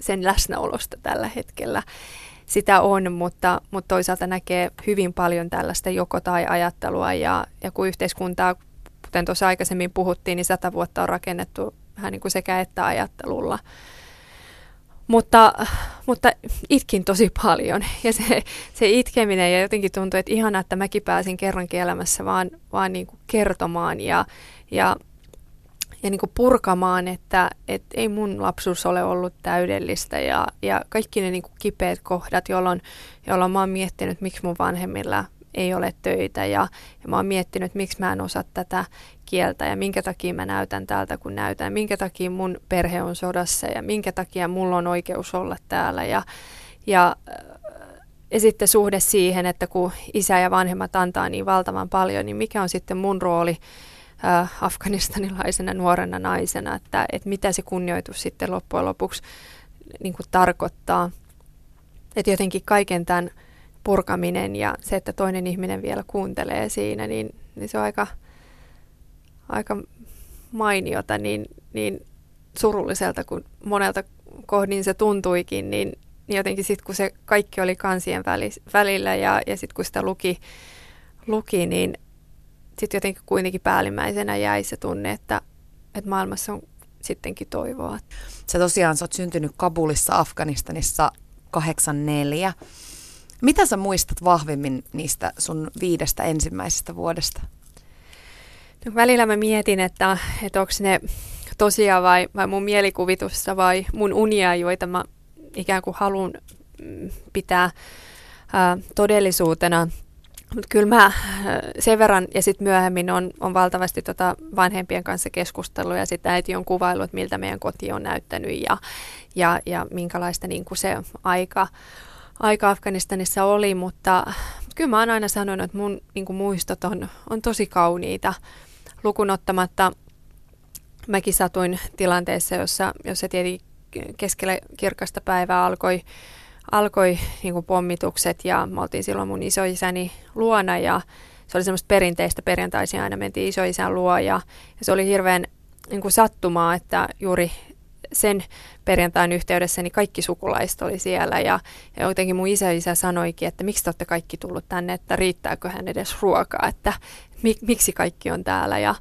sen läsnäolosta tällä hetkellä. Sitä on, mutta, mutta toisaalta näkee hyvin paljon tällaista joko tai ajattelua ja, ja kun yhteiskuntaa, kuten tuossa aikaisemmin puhuttiin, niin sata vuotta on rakennettu vähän niin kuin sekä että ajattelulla. Mutta, mutta itkin tosi paljon. Ja se, se itkeminen ja jotenkin tuntui, että ihanaa, että mäkin pääsin kerrankin elämässä vaan, vaan niin kuin kertomaan ja, ja, ja niin kuin purkamaan, että, että ei mun lapsuus ole ollut täydellistä. Ja, ja kaikki ne niin kuin kipeät kohdat, jolloin, jolloin mä oon miettinyt, miksi mun vanhemmilla ei ole töitä ja, ja mä oon miettinyt, miksi mä en osaa tätä kieltä ja minkä takia mä näytän täältä kun näytän, minkä takia mun perhe on sodassa ja minkä takia mulla on oikeus olla täällä ja, ja, ja sitten suhde siihen, että kun isä ja vanhemmat antaa niin valtavan paljon, niin mikä on sitten mun rooli äh, afganistanilaisena nuorena naisena, että, että mitä se kunnioitus sitten loppujen lopuksi niin kuin tarkoittaa. Että jotenkin kaiken tämän purkaminen ja se, että toinen ihminen vielä kuuntelee siinä, niin, niin se on aika, aika mainiota, niin, niin surulliselta kuin monelta kohdin se tuntuikin, niin, niin jotenkin sitten kun se kaikki oli kansien välillä ja, ja sitten kun sitä luki, luki niin sitten jotenkin kuitenkin päällimmäisenä jäi se tunne, että, että maailmassa on sittenkin toivoa.
Sä tosiaan sä oot syntynyt Kabulissa, Afganistanissa 84. Mitä sä muistat vahvimmin niistä sun viidestä ensimmäisestä vuodesta?
No, välillä mä mietin, että, että onko ne tosiaan vai, vai mun mielikuvitusta vai mun unia, joita mä ikään kuin haluan mm, pitää ää, todellisuutena. Mutta kyllä mä sen verran ja sitten myöhemmin on, on valtavasti tota vanhempien kanssa keskustellut ja sitten äiti on kuvailu, että miltä meidän koti on näyttänyt ja, ja, ja minkälaista niin kuin se aika aika Afganistanissa oli, mutta, kyllä mä oon aina sanonut, että mun niin kuin muistot on, on tosi kauniita. Lukunottamatta mäkin satuin tilanteessa, jossa, jossa tietenkin keskellä kirkasta päivää alkoi, alkoi niin kuin pommitukset ja me oltiin silloin mun isoisäni luona ja se oli semmoista perinteistä, perjantaisin aina mentiin isoisän luo ja, ja se oli hirveän niin kuin sattumaa, että juuri sen perjantain yhteydessä niin kaikki sukulaiset oli siellä. Ja, ja jotenkin mun isä isä sanoikin, että miksi te olette kaikki tullut tänne, että riittääkö hän edes ruokaa, että mi, miksi kaikki on täällä. Ja,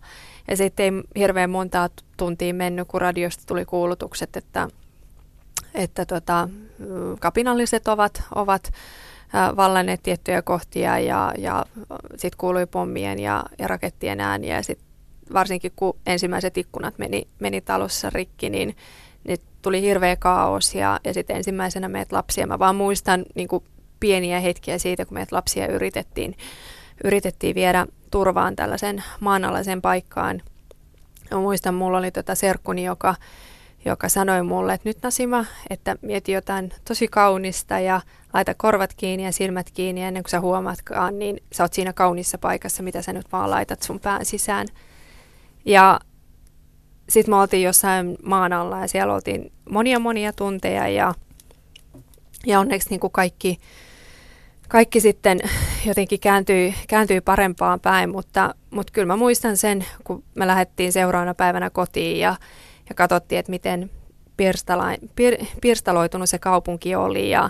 ja sitten ei hirveän montaa tuntia mennyt, kun radiosta tuli kuulutukset, että, että tota, kapinalliset ovat, ovat vallanneet tiettyjä kohtia ja, ja sitten kuului pommien ja, ja rakettien ääniä ja sitten varsinkin kun ensimmäiset ikkunat meni, meni talossa rikki, niin, niin tuli hirveä kaos ja, ja sitten ensimmäisenä meitä lapsia. Mä vaan muistan niin kuin pieniä hetkiä siitä, kun meitä lapsia yritettiin, yritettiin viedä turvaan tällaisen maanalaisen paikkaan. Mä muistan, mulla oli tota serkkuni, joka, joka sanoi mulle, että nyt Nasima, että mieti jotain tosi kaunista ja laita korvat kiinni ja silmät kiinni ennen kuin sä huomaatkaan, niin sä oot siinä kaunissa paikassa, mitä sä nyt vaan laitat sun pään sisään. Ja sitten me oltiin jossain maan alla ja siellä oltiin monia monia tunteja ja, ja onneksi niin kuin kaikki, kaikki sitten jotenkin kääntyi, kääntyi parempaan päin, mutta, mutta kyllä mä muistan sen, kun me lähdettiin seuraavana päivänä kotiin ja, ja katsottiin, että miten pir, pirstaloitunut se kaupunki oli ja,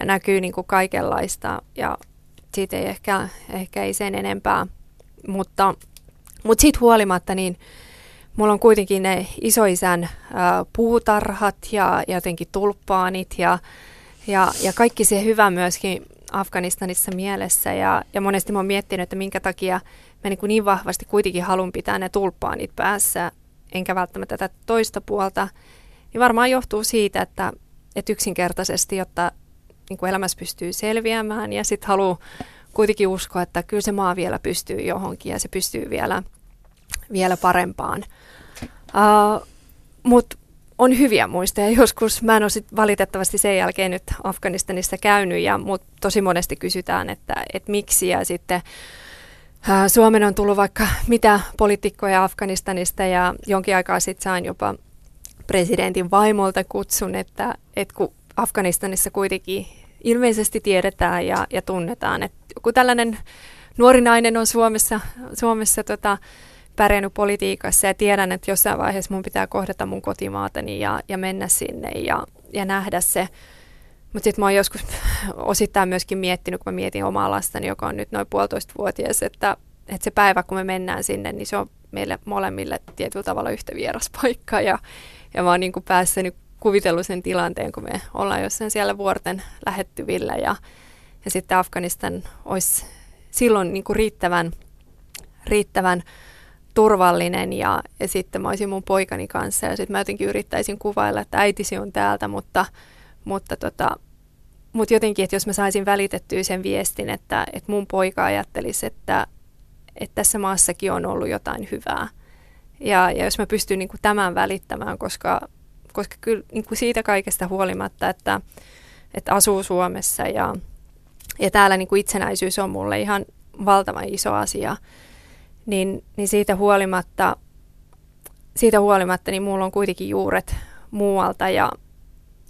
ja näkyy niin kuin kaikenlaista ja siitä ei ehkä, ehkä ei sen enempää, mutta mutta siitä huolimatta niin mulla on kuitenkin ne isoisän ää, puutarhat ja, ja jotenkin tulppaanit ja, ja, ja kaikki se hyvä myöskin Afganistanissa mielessä. Ja, ja monesti mä oon miettinyt, että minkä takia mä niin, kuin niin vahvasti kuitenkin haluan pitää ne tulppaanit päässä, enkä välttämättä tätä toista puolta. Niin varmaan johtuu siitä, että, että yksinkertaisesti, jotta niin elämässä pystyy selviämään ja sitten haluaa kuitenkin uskoa, että kyllä se maa vielä pystyy johonkin ja se pystyy vielä, vielä parempaan. Uh, Mutta on hyviä muistoja. Joskus mä en ole sit valitettavasti sen jälkeen nyt Afganistanissa käynyt ja mut tosi monesti kysytään, että, että miksi ja sitten uh, Suomen on tullut vaikka mitä poliitikkoja Afganistanista ja jonkin aikaa sitten sain jopa presidentin vaimolta kutsun, että, että kun Afganistanissa kuitenkin ilmeisesti tiedetään ja, ja tunnetaan, että joku tällainen nuori nainen on Suomessa, Suomessa tota, pärjännyt politiikassa ja tiedän, että jossain vaiheessa mun pitää kohdata mun kotimaatani ja, ja mennä sinne ja, ja nähdä se. Mutta sitten mä oon joskus osittain myöskin miettinyt, kun mä mietin omaa lastani, joka on nyt noin puolitoista vuotias, että, että se päivä, kun me mennään sinne, niin se on meille molemmille tietyllä tavalla yhtä vieras paikka. Ja, ja mä oon niin päässyt kuvitellut sen tilanteen, kun me ollaan jossain siellä vuorten lähettyvillä ja, ja sitten Afganistan olisi silloin niin kuin riittävän, riittävän turvallinen ja, ja sitten mä olisin mun poikani kanssa ja sitten mä jotenkin yrittäisin kuvailla, että äitisi on täältä, mutta, mutta, tota, mutta jotenkin, että jos mä saisin välitettyä sen viestin, että, että mun poika ajattelisi, että, että tässä maassakin on ollut jotain hyvää. Ja, ja jos mä pystyn niin kuin tämän välittämään, koska, koska kyllä niin kuin siitä kaikesta huolimatta, että, että asuu Suomessa ja, ja täällä niin kuin itsenäisyys on mulle ihan valtavan iso asia, niin, niin siitä huolimatta, siitä huolimatta niin mulla on kuitenkin juuret muualta ja,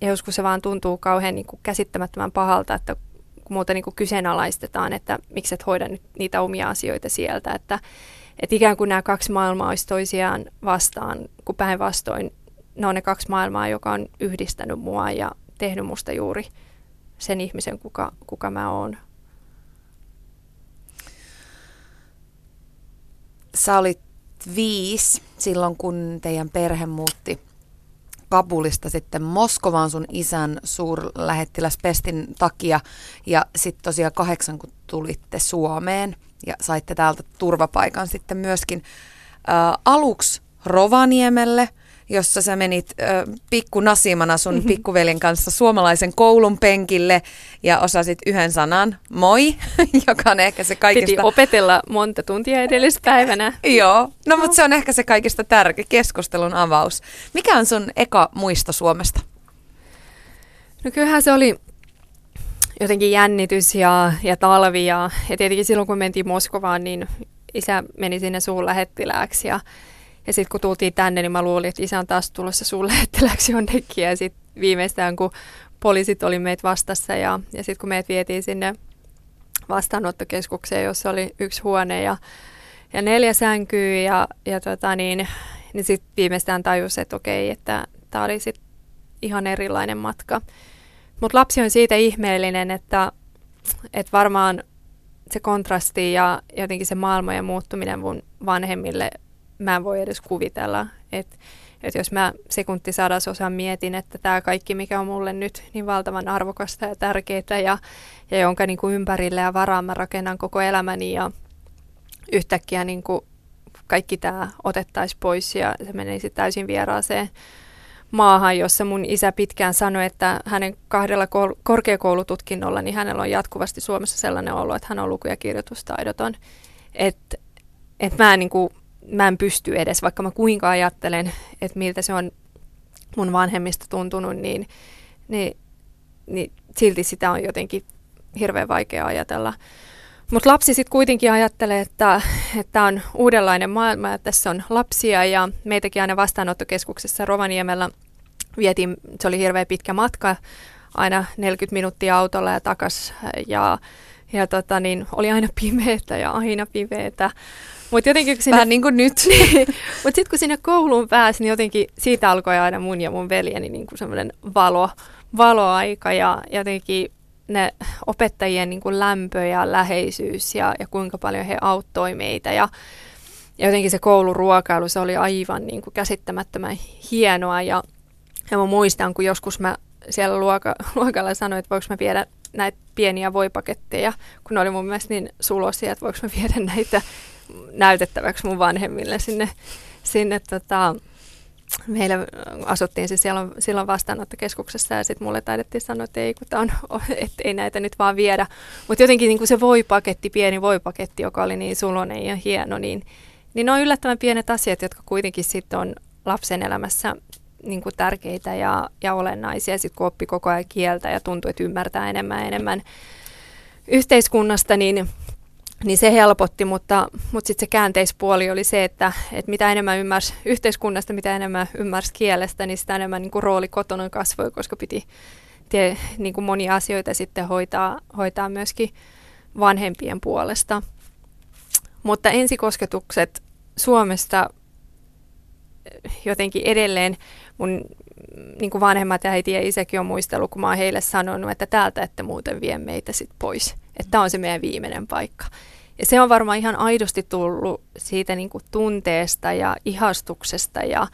ja joskus se vaan tuntuu kauhean niin kuin käsittämättömän pahalta, että kun muuta niin kuin kyseenalaistetaan, että miksi et hoida nyt niitä omia asioita sieltä, että, että ikään kuin nämä kaksi maailmaa olisi toisiaan vastaan, kun päinvastoin ne on ne kaksi maailmaa, joka on yhdistänyt mua ja tehnyt musta juuri sen ihmisen, kuka, kuka mä oon.
Sä olit viisi silloin, kun teidän perhe muutti Kabulista sitten Moskovaan sun isän suurlähettiläs Pestin takia. Ja sitten tosiaan kahdeksan, kun tulitte Suomeen ja saitte täältä turvapaikan sitten myöskin ää, aluksi Rovaniemelle – jossa sä menit ö, pikku Nasimana sun mm-hmm. pikkuveljen kanssa suomalaisen koulun penkille ja osasit yhden sanan, moi, joka on ehkä se kaikista...
Piti opetella monta tuntia edellispäivänä.
Joo, no mutta se on ehkä se kaikista tärkeä keskustelun avaus. Mikä on sun eka muisto Suomesta?
No kyllähän se oli, jotenkin jännitys ja, ja talvi. Ja, ja tietenkin silloin, kun mentiin Moskovaan, niin isä meni sinne suun lähettilääksi. Ja, ja sitten kun tultiin tänne, niin mä luulin, että isä on taas tulossa suun lähettilääksi jonnekin. Ja sitten viimeistään, kun poliisit oli meitä vastassa ja, ja sitten kun meitä vietiin sinne vastaanottokeskukseen, jossa oli yksi huone ja, ja neljä sänkyä ja, ja tota niin, niin sitten viimeistään tajus, että okei, että tämä oli sitten ihan erilainen matka. Mutta lapsi on siitä ihmeellinen, että, että varmaan se kontrasti ja jotenkin se maailmojen muuttuminen mun vanhemmille, mä en voi edes kuvitella. Että et jos mä sekunti sadasosan mietin, että tämä kaikki, mikä on mulle nyt niin valtavan arvokasta ja tärkeää ja, ja jonka niin kuin ympärille ja varaan mä rakennan koko elämäni ja yhtäkkiä niin kuin kaikki tämä otettaisiin pois ja se menisi täysin vieraaseen maahan, jossa mun isä pitkään sanoi, että hänen kahdella korkeakoulututkinnolla, niin hänellä on jatkuvasti Suomessa sellainen olo, että hän on luku- ja kirjoitustaidoton. Että et mä, en, niin kuin, mä en pysty edes, vaikka mä kuinka ajattelen, että miltä se on mun vanhemmista tuntunut, niin, niin, niin silti sitä on jotenkin hirveän vaikea ajatella. Mutta lapsi sitten kuitenkin ajattelee, että tämä on uudenlainen maailma ja tässä on lapsia ja meitäkin aina vastaanottokeskuksessa Rovaniemellä vietiin, se oli hirveän pitkä matka, aina 40 minuuttia autolla ja takas ja, ja tota, niin, oli aina pimeätä ja aina pimeätä.
Mutta jotenkin kun sinne, Vähän niin kuin nyt.
Niin, Mutta sitten kun sinne kouluun pääsi, niin jotenkin siitä alkoi aina mun ja mun veljeni niin kuin semmoinen valo, valoaika ja jotenkin ne opettajien niin kuin lämpö ja läheisyys ja, ja kuinka paljon he auttoi meitä. Ja, ja jotenkin se kouluruokailu, se oli aivan niin kuin käsittämättömän hienoa. Ja, ja mä muistan, kun joskus mä siellä luoka, luokalla sanoin, että voiko mä viedä näitä pieniä voipaketteja, kun ne oli mun mielestä niin sulosia, että voiko mä viedä näitä näytettäväksi mun vanhemmille sinne, sinne tota, meillä asuttiin siis siellä, silloin vastaanottokeskuksessa ja sitten mulle taidettiin sanoa, että ei, kun on, että ei näitä nyt vaan viedä. Mutta jotenkin niin kuin se voipaketti, pieni voipaketti, joka oli niin sulonen ja hieno, niin, niin ne on yllättävän pienet asiat, jotka kuitenkin sitten on lapsen elämässä niin kuin tärkeitä ja, ja olennaisia. Sitten kun oppi koko ajan kieltä ja tuntuu, että ymmärtää enemmän ja enemmän yhteiskunnasta, niin niin se helpotti, mutta, mutta sitten se käänteispuoli oli se, että, että mitä enemmän ymmärsi yhteiskunnasta, mitä enemmän ymmärsi kielestä, niin sitä enemmän niin kuin rooli kotona kasvoi, koska piti tie, niin kuin monia asioita sitten hoitaa, hoitaa myöskin vanhempien puolesta. Mutta ensikosketukset Suomesta jotenkin edelleen mun niin kuin vanhemmat ja äiti ja isäkin on muistellut, kun mä oon heille sanonut, että täältä ette muuten vie meitä sit pois. Että tämä on se meidän viimeinen paikka. Ja se on varmaan ihan aidosti tullut siitä niin kuin tunteesta ja ihastuksesta. Ja,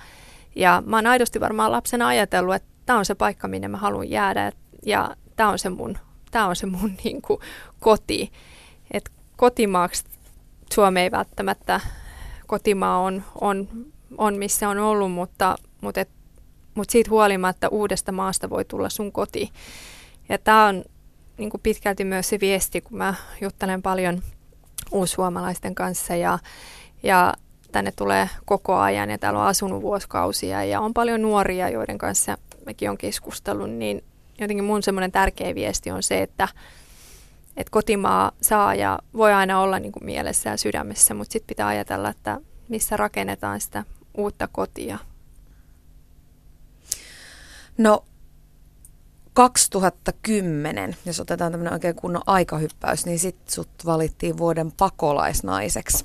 ja mä oon aidosti varmaan lapsena ajatellut, että tämä on se paikka, minne mä haluan jäädä. Ja tämä on se mun, tää on se mun niin kuin koti. Et kotimaaksi Suomi ei välttämättä, kotimaa on, on, on missä on ollut, mutta, mutta, et, mutta siitä huolimatta uudesta maasta voi tulla sun koti. Ja tämä on niin kuin pitkälti myös se viesti, kun mä juttelen paljon uussuomalaisten kanssa ja, ja tänne tulee koko ajan ja täällä on asunut vuosikausia ja on paljon nuoria, joiden kanssa mäkin on keskustellut, niin jotenkin mun semmoinen tärkeä viesti on se, että, että kotimaa saa ja voi aina olla niin kuin mielessä ja sydämessä, mutta sitten pitää ajatella, että missä rakennetaan sitä uutta kotia.
No 2010, jos otetaan tämmöinen oikein kunnon aikahyppäys, niin sit sut valittiin vuoden pakolaisnaiseksi.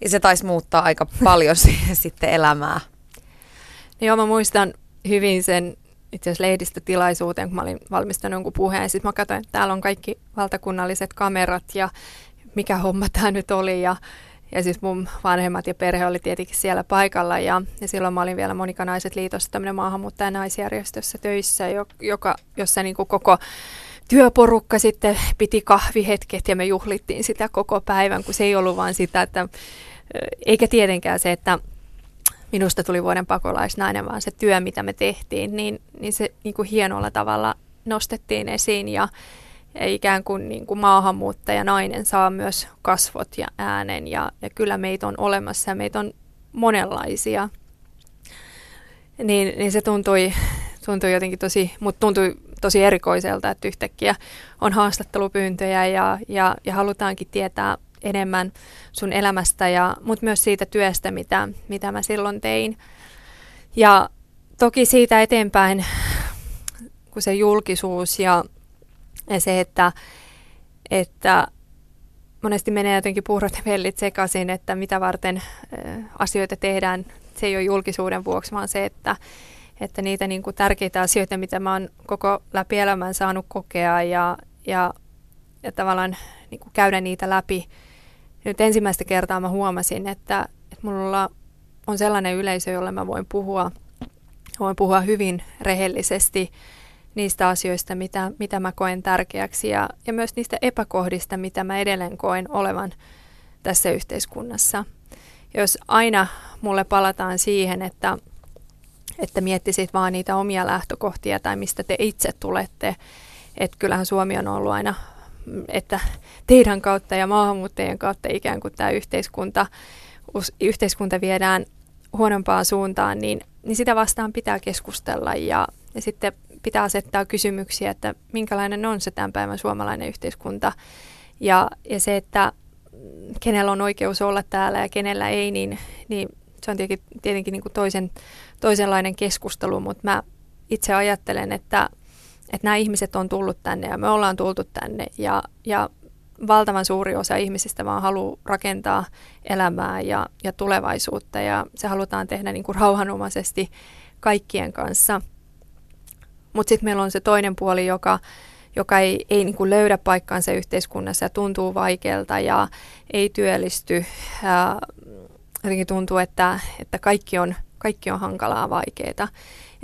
Ja se taisi muuttaa aika paljon sitten elämää.
No joo, mä muistan hyvin sen itse asiassa lehdistötilaisuuteen, kun mä olin valmistanut jonkun puheen. Sitten mä katsoin, että täällä on kaikki valtakunnalliset kamerat ja mikä homma tämä nyt oli. Ja ja siis mun vanhemmat ja perhe oli tietenkin siellä paikalla ja, ja silloin mä olin vielä Monika Naiset liitossa tämmöinen maahanmuuttaja naisjärjestössä töissä, joka, jossa niin kuin koko työporukka sitten piti kahvihetket ja me juhlittiin sitä koko päivän, kun se ei ollut vaan sitä, että eikä tietenkään se, että minusta tuli vuoden pakolaisnainen, vaan se työ, mitä me tehtiin, niin, niin se niin kuin hienolla tavalla nostettiin esiin ja ikään kuin, niin kuin maahanmuuttaja nainen saa myös kasvot ja äänen ja, ja kyllä meitä on olemassa ja meitä on monenlaisia. Niin, niin se tuntui, tuntui jotenkin tosi, mutta tuntui tosi erikoiselta, että yhtäkkiä on haastattelupyyntöjä ja, ja, ja halutaankin tietää enemmän sun elämästä, ja, mutta myös siitä työstä, mitä, mitä mä silloin tein. Ja toki siitä eteenpäin, kun se julkisuus ja, ja se, että, että monesti menee jotenkin puurot ja vellit sekaisin, että mitä varten asioita tehdään. Se ei ole julkisuuden vuoksi, vaan se, että, että niitä niin kuin tärkeitä asioita, mitä mä oon koko läpi elämän saanut kokea ja, ja, ja tavallaan niin kuin käydä niitä läpi. Nyt ensimmäistä kertaa mä huomasin, että, että mulla on sellainen yleisö, jolle mä voin puhua, voin puhua hyvin rehellisesti niistä asioista, mitä, mitä mä koen tärkeäksi ja, ja myös niistä epäkohdista, mitä mä edelleen koen olevan tässä yhteiskunnassa. Jos aina mulle palataan siihen, että, että miettisit vaan niitä omia lähtökohtia tai mistä te itse tulette, että kyllähän Suomi on ollut aina, että teidän kautta ja maahanmuuttajien kautta ikään kuin tämä yhteiskunta, yhteiskunta viedään huonompaan suuntaan, niin, niin sitä vastaan pitää keskustella ja, ja sitten pitää asettaa kysymyksiä, että minkälainen on se tämän päivän suomalainen yhteiskunta. Ja, ja se, että kenellä on oikeus olla täällä ja kenellä ei, niin, niin se on tietenkin, tietenkin niin kuin toisen, toisenlainen keskustelu, mutta mä itse ajattelen, että, että nämä ihmiset on tullut tänne ja me ollaan tultu tänne. Ja, ja valtavan suuri osa ihmisistä vaan haluaa rakentaa elämää ja, ja tulevaisuutta. Ja se halutaan tehdä niin kuin rauhanomaisesti kaikkien kanssa – mutta sitten meillä on se toinen puoli, joka, joka ei, ei niin kuin löydä paikkaansa yhteiskunnassa ja tuntuu vaikealta ja ei työllisty. Ja jotenkin tuntuu, että, että kaikki, on, kaikki on hankalaa vaikeaa.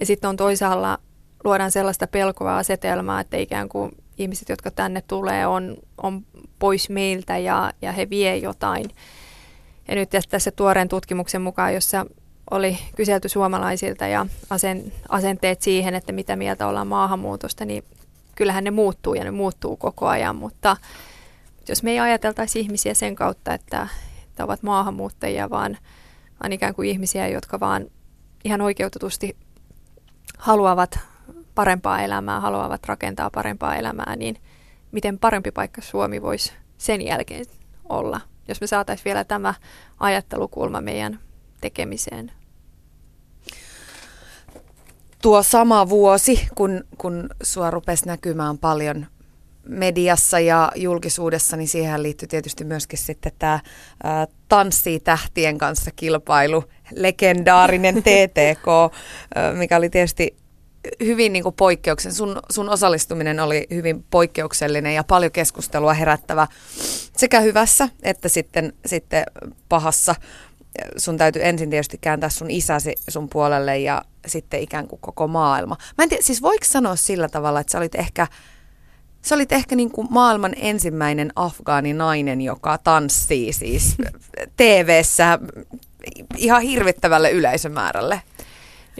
Ja sitten on toisaalla luodaan sellaista pelkoa asetelmaa, että ikään kuin ihmiset, jotka tänne tulee, on, on pois meiltä ja, ja he vie jotain. Ja nyt tässä tuoreen tutkimuksen mukaan, jossa oli kyselty suomalaisilta ja asenteet siihen, että mitä mieltä ollaan maahanmuutosta, niin kyllähän ne muuttuu ja ne muuttuu koko ajan, mutta jos me ei ajateltaisi ihmisiä sen kautta, että, että ovat maahanmuuttajia, vaan, vaan ikään kuin ihmisiä, jotka vaan ihan oikeutetusti haluavat parempaa elämää, haluavat rakentaa parempaa elämää, niin miten parempi paikka Suomi voisi sen jälkeen olla, jos me saataisiin vielä tämä ajattelukulma meidän tekemiseen.
Tuo sama vuosi, kun, kun sua rupesi näkymään paljon mediassa ja julkisuudessa, niin siihen liittyy tietysti myöskin sitten tämä ä, Tanssii tähtien kanssa kilpailu, legendaarinen TTK, mikä oli tietysti hyvin niin kuin poikkeuksellinen. Sun, sun osallistuminen oli hyvin poikkeuksellinen ja paljon keskustelua herättävä sekä hyvässä että sitten, sitten pahassa sun täytyy ensin tietysti kääntää sun isäsi sun puolelle ja sitten ikään kuin koko maailma. Mä en tiedä, siis voiko sanoa sillä tavalla, että sä olit ehkä, sä olit ehkä niin kuin maailman ensimmäinen nainen, joka tanssii siis tv ihan hirvittävälle yleisömäärälle.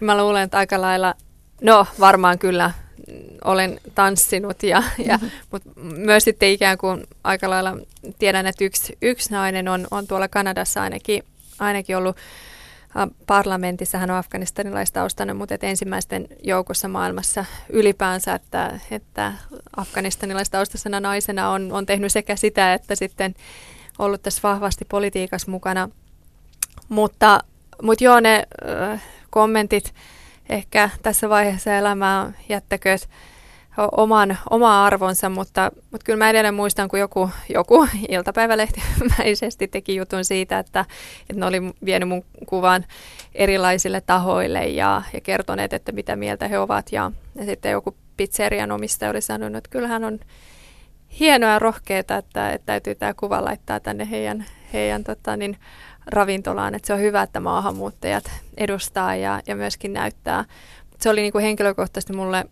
Mä luulen, että aika lailla, no varmaan kyllä olen tanssinut, ja, ja, mutta myös sitten ikään kuin aika lailla tiedän, että yksi, yksi nainen on, on tuolla Kanadassa ainakin ainakin ollut parlamentissa, hän on afganistanilaistaustainen, mutta että ensimmäisten joukossa maailmassa ylipäänsä, että, että afganistanilaistaustasena naisena on, on tehnyt sekä sitä, että sitten ollut tässä vahvasti politiikassa mukana. Mutta, mutta joo, ne äh, kommentit ehkä tässä vaiheessa elämää jättäkööt oman, oma arvonsa, mutta, mutta kyllä mä edelleen muistan, kun joku, joku iltapäivälehtimäisesti teki jutun siitä, että, että ne oli vienyt mun kuvan erilaisille tahoille ja, ja kertoneet, että mitä mieltä he ovat. Ja, ja sitten joku pizzerian omistaja oli sanonut, että kyllähän on hienoa ja rohkeaa, että, että täytyy tämä kuva laittaa tänne heidän, heidän tota, niin, ravintolaan. Että se on hyvä, että maahanmuuttajat edustaa ja, ja myöskin näyttää. Se oli niin kuin henkilökohtaisesti mulle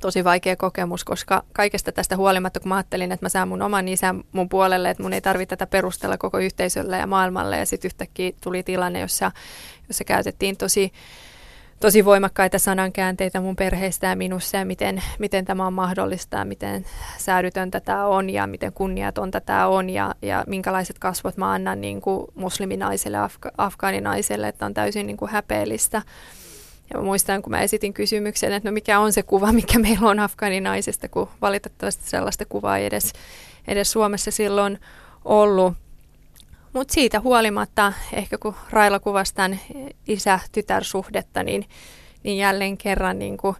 tosi vaikea kokemus, koska kaikesta tästä huolimatta, kun mä ajattelin, että mä saan mun oman isän mun puolelle, että mun ei tarvitse tätä perustella koko yhteisölle ja maailmalle, ja sitten yhtäkkiä tuli tilanne, jossa, jossa käytettiin tosi, tosi voimakkaita sanankäänteitä mun perheestä ja minussa, ja miten, miten tämä on mahdollista, ja miten säädytöntä tämä on, ja miten kunniatonta tämä on, ja, ja minkälaiset kasvot mä annan niin kuin musliminaiselle, afga- afgaaninaiselle, että on täysin niin kuin häpeellistä. Ja mä muistan, kun mä esitin kysymyksen, että no mikä on se kuva, mikä meillä on afgaaninaisesta, kun valitettavasti sellaista kuvaa ei edes, edes Suomessa silloin ollut. Mutta siitä huolimatta, ehkä kun Raila kuvasi isä-tytär-suhdetta, niin, niin jälleen kerran niin kuin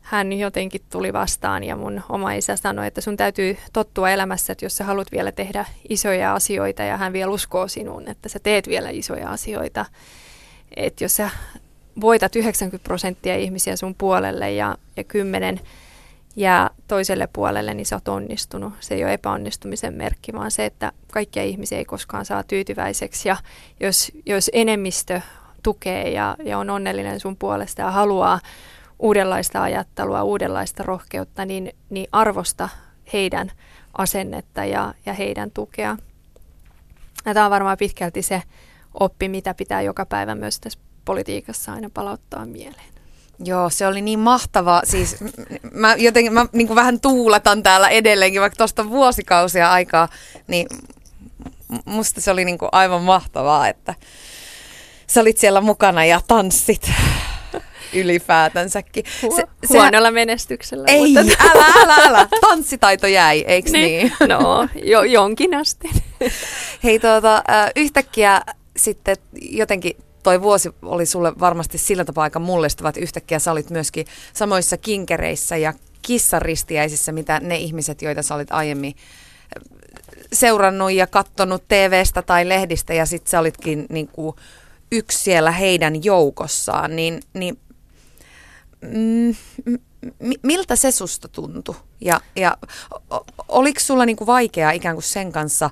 hän jotenkin tuli vastaan ja mun oma isä sanoi, että sun täytyy tottua elämässä, että jos sä haluat vielä tehdä isoja asioita ja hän vielä uskoo sinuun, että sä teet vielä isoja asioita. Että jos sä voitat 90 prosenttia ihmisiä sun puolelle ja, ja 10 jää toiselle puolelle, niin sä oot onnistunut. Se ei ole epäonnistumisen merkki, vaan se, että kaikkia ihmisiä ei koskaan saa tyytyväiseksi. Ja jos, jos enemmistö tukee ja, ja on onnellinen sun puolesta ja haluaa uudenlaista ajattelua, uudenlaista rohkeutta, niin, niin arvosta heidän asennetta ja, ja heidän tukea. Ja tämä on varmaan pitkälti se oppi, mitä pitää joka päivä myös tässä politiikassa aina palauttaa mieleen.
Joo, se oli niin mahtava. Siis mä jotenkin mä niin vähän tuuletan täällä edelleenkin, vaikka tuosta vuosikausia aikaa, niin musta se oli niin kuin aivan mahtavaa, että sä olit siellä mukana ja tanssit ylipäätänsäkin.
Se, se, Huonolla menestyksellä.
Ei, mutta... älä, älä, älä. Tanssitaito jäi, eikö niin?
niin? No, jo, jonkin asti.
Hei, tuota, yhtäkkiä sitten jotenkin toi vuosi oli sulle varmasti sillä tapaa aika mullistava, että yhtäkkiä sä olit myöskin samoissa kinkereissä ja kissaristiäisissä, mitä ne ihmiset, joita sä olit aiemmin seurannut ja kattonut TVstä tai lehdistä ja sitten sä olitkin niin kuin, yksi siellä heidän joukossaan, niin, niin mm, miltä se susta tuntui? Ja, ja oliko sulla niinku vaikeaa ikään kuin sen kanssa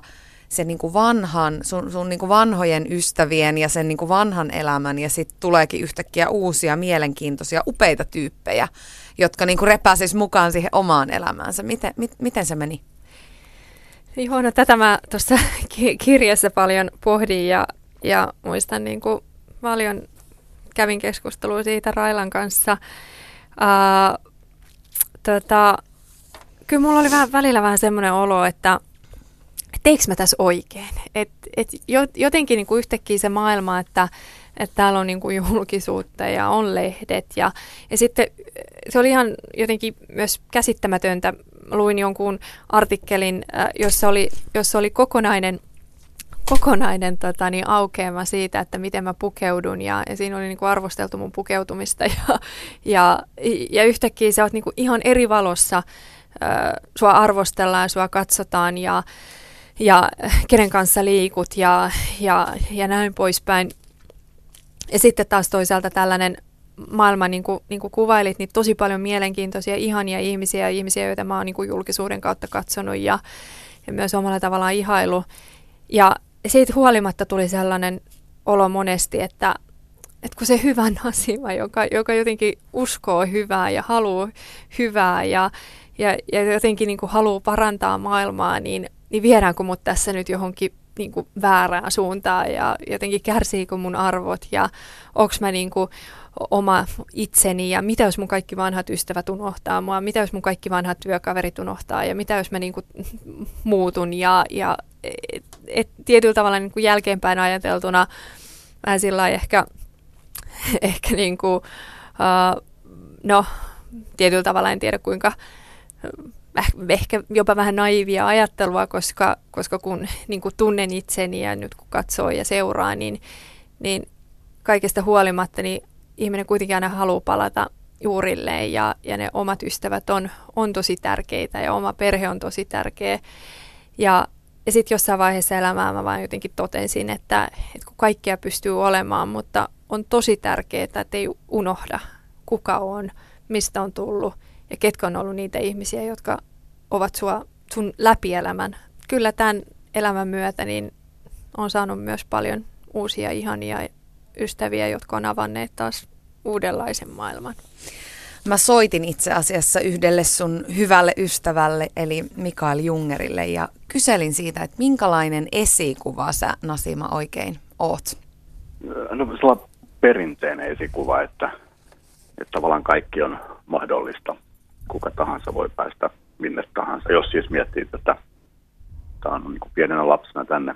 sen niinku vanhan, sun, sun niinku vanhojen ystävien ja sen niinku vanhan elämän ja sitten tuleekin yhtäkkiä uusia mielenkiintoisia upeita tyyppejä, jotka niinku repäsis mukaan siihen omaan elämäänsä. Miten, mit, miten se meni?
Joo, no tätä mä tuossa kirjassa paljon pohdin ja, ja muistan niin kuin paljon kävin keskustelua siitä Railan kanssa. Uh, tota, kyllä mulla oli vähän, välillä vähän semmoinen olo, että teikö mä tässä oikein? Et, et jotenkin niin kuin yhtäkkiä se maailma, että, että täällä on niin kuin julkisuutta ja on lehdet. Ja, ja sitten se oli ihan jotenkin myös käsittämätöntä. Luin jonkun artikkelin, jossa oli, jossa oli kokonainen kokonainen tota, niin, aukeama siitä, että miten mä pukeudun ja, ja siinä oli niin kuin arvosteltu mun pukeutumista ja, ja, ja yhtäkkiä sä oot niin kuin ihan eri valossa, äh, sua arvostellaan, sua katsotaan ja, ja kenen kanssa liikut ja, ja, ja näin poispäin. Ja sitten taas toisaalta tällainen maailma, niin kuin, niin kuin kuvailit, niin tosi paljon mielenkiintoisia, ihania ihmisiä, ihmisiä, joita mä oon niin kuin julkisuuden kautta katsonut ja, ja myös omalla tavallaan ihailu. Ja siitä huolimatta tuli sellainen olo monesti, että, että kun se hyvä nasima, joka, joka jotenkin uskoo hyvää ja haluaa hyvää ja, ja, ja jotenkin niin kuin haluaa parantaa maailmaa, niin, niin viedäänkö mut tässä nyt johonkin niin kuin väärään suuntaan ja jotenkin kärsiikö mun arvot ja onko mä niin kuin oma itseni ja mitä jos mun kaikki vanhat ystävät unohtaa mua, mitä jos mun kaikki vanhat työkaverit unohtaa ja mitä jos mä niin kuin muutun ja, ja et, et, tietyllä tavalla niin kuin jälkeenpäin ajateltuna vähän sillä ehkä, ehkä niin kuin, uh, no tietyllä tavalla en tiedä kuinka ehkä jopa vähän naivia ajattelua, koska, koska kun niin kuin tunnen itseni ja nyt kun katsoo ja seuraa, niin, niin kaikesta huolimatta niin ihminen kuitenkin aina haluaa palata juurilleen ja, ja ne omat ystävät on, on tosi tärkeitä ja oma perhe on tosi tärkeä. Ja, ja sitten jossain vaiheessa elämää mä vaan jotenkin totensin, että, että kun kaikkea pystyy olemaan, mutta on tosi tärkeää, että ei unohda kuka on, mistä on tullut ja ketkä on ollut niitä ihmisiä, jotka ovat sua, sun läpielämän. Kyllä tämän elämän myötä niin on saanut myös paljon uusia ihania ystäviä, jotka on avanneet taas uudenlaisen maailman.
Mä soitin itse asiassa yhdelle sun hyvälle ystävälle, eli Mikael Jungerille, ja kyselin siitä, että minkälainen esikuva sä, Nasima, oikein oot?
No sellainen perinteinen esikuva, että, että tavallaan kaikki on mahdollista. Kuka tahansa voi päästä minne tahansa, jos siis miettii tätä. Tämä on niin kuin pienenä lapsena tänne,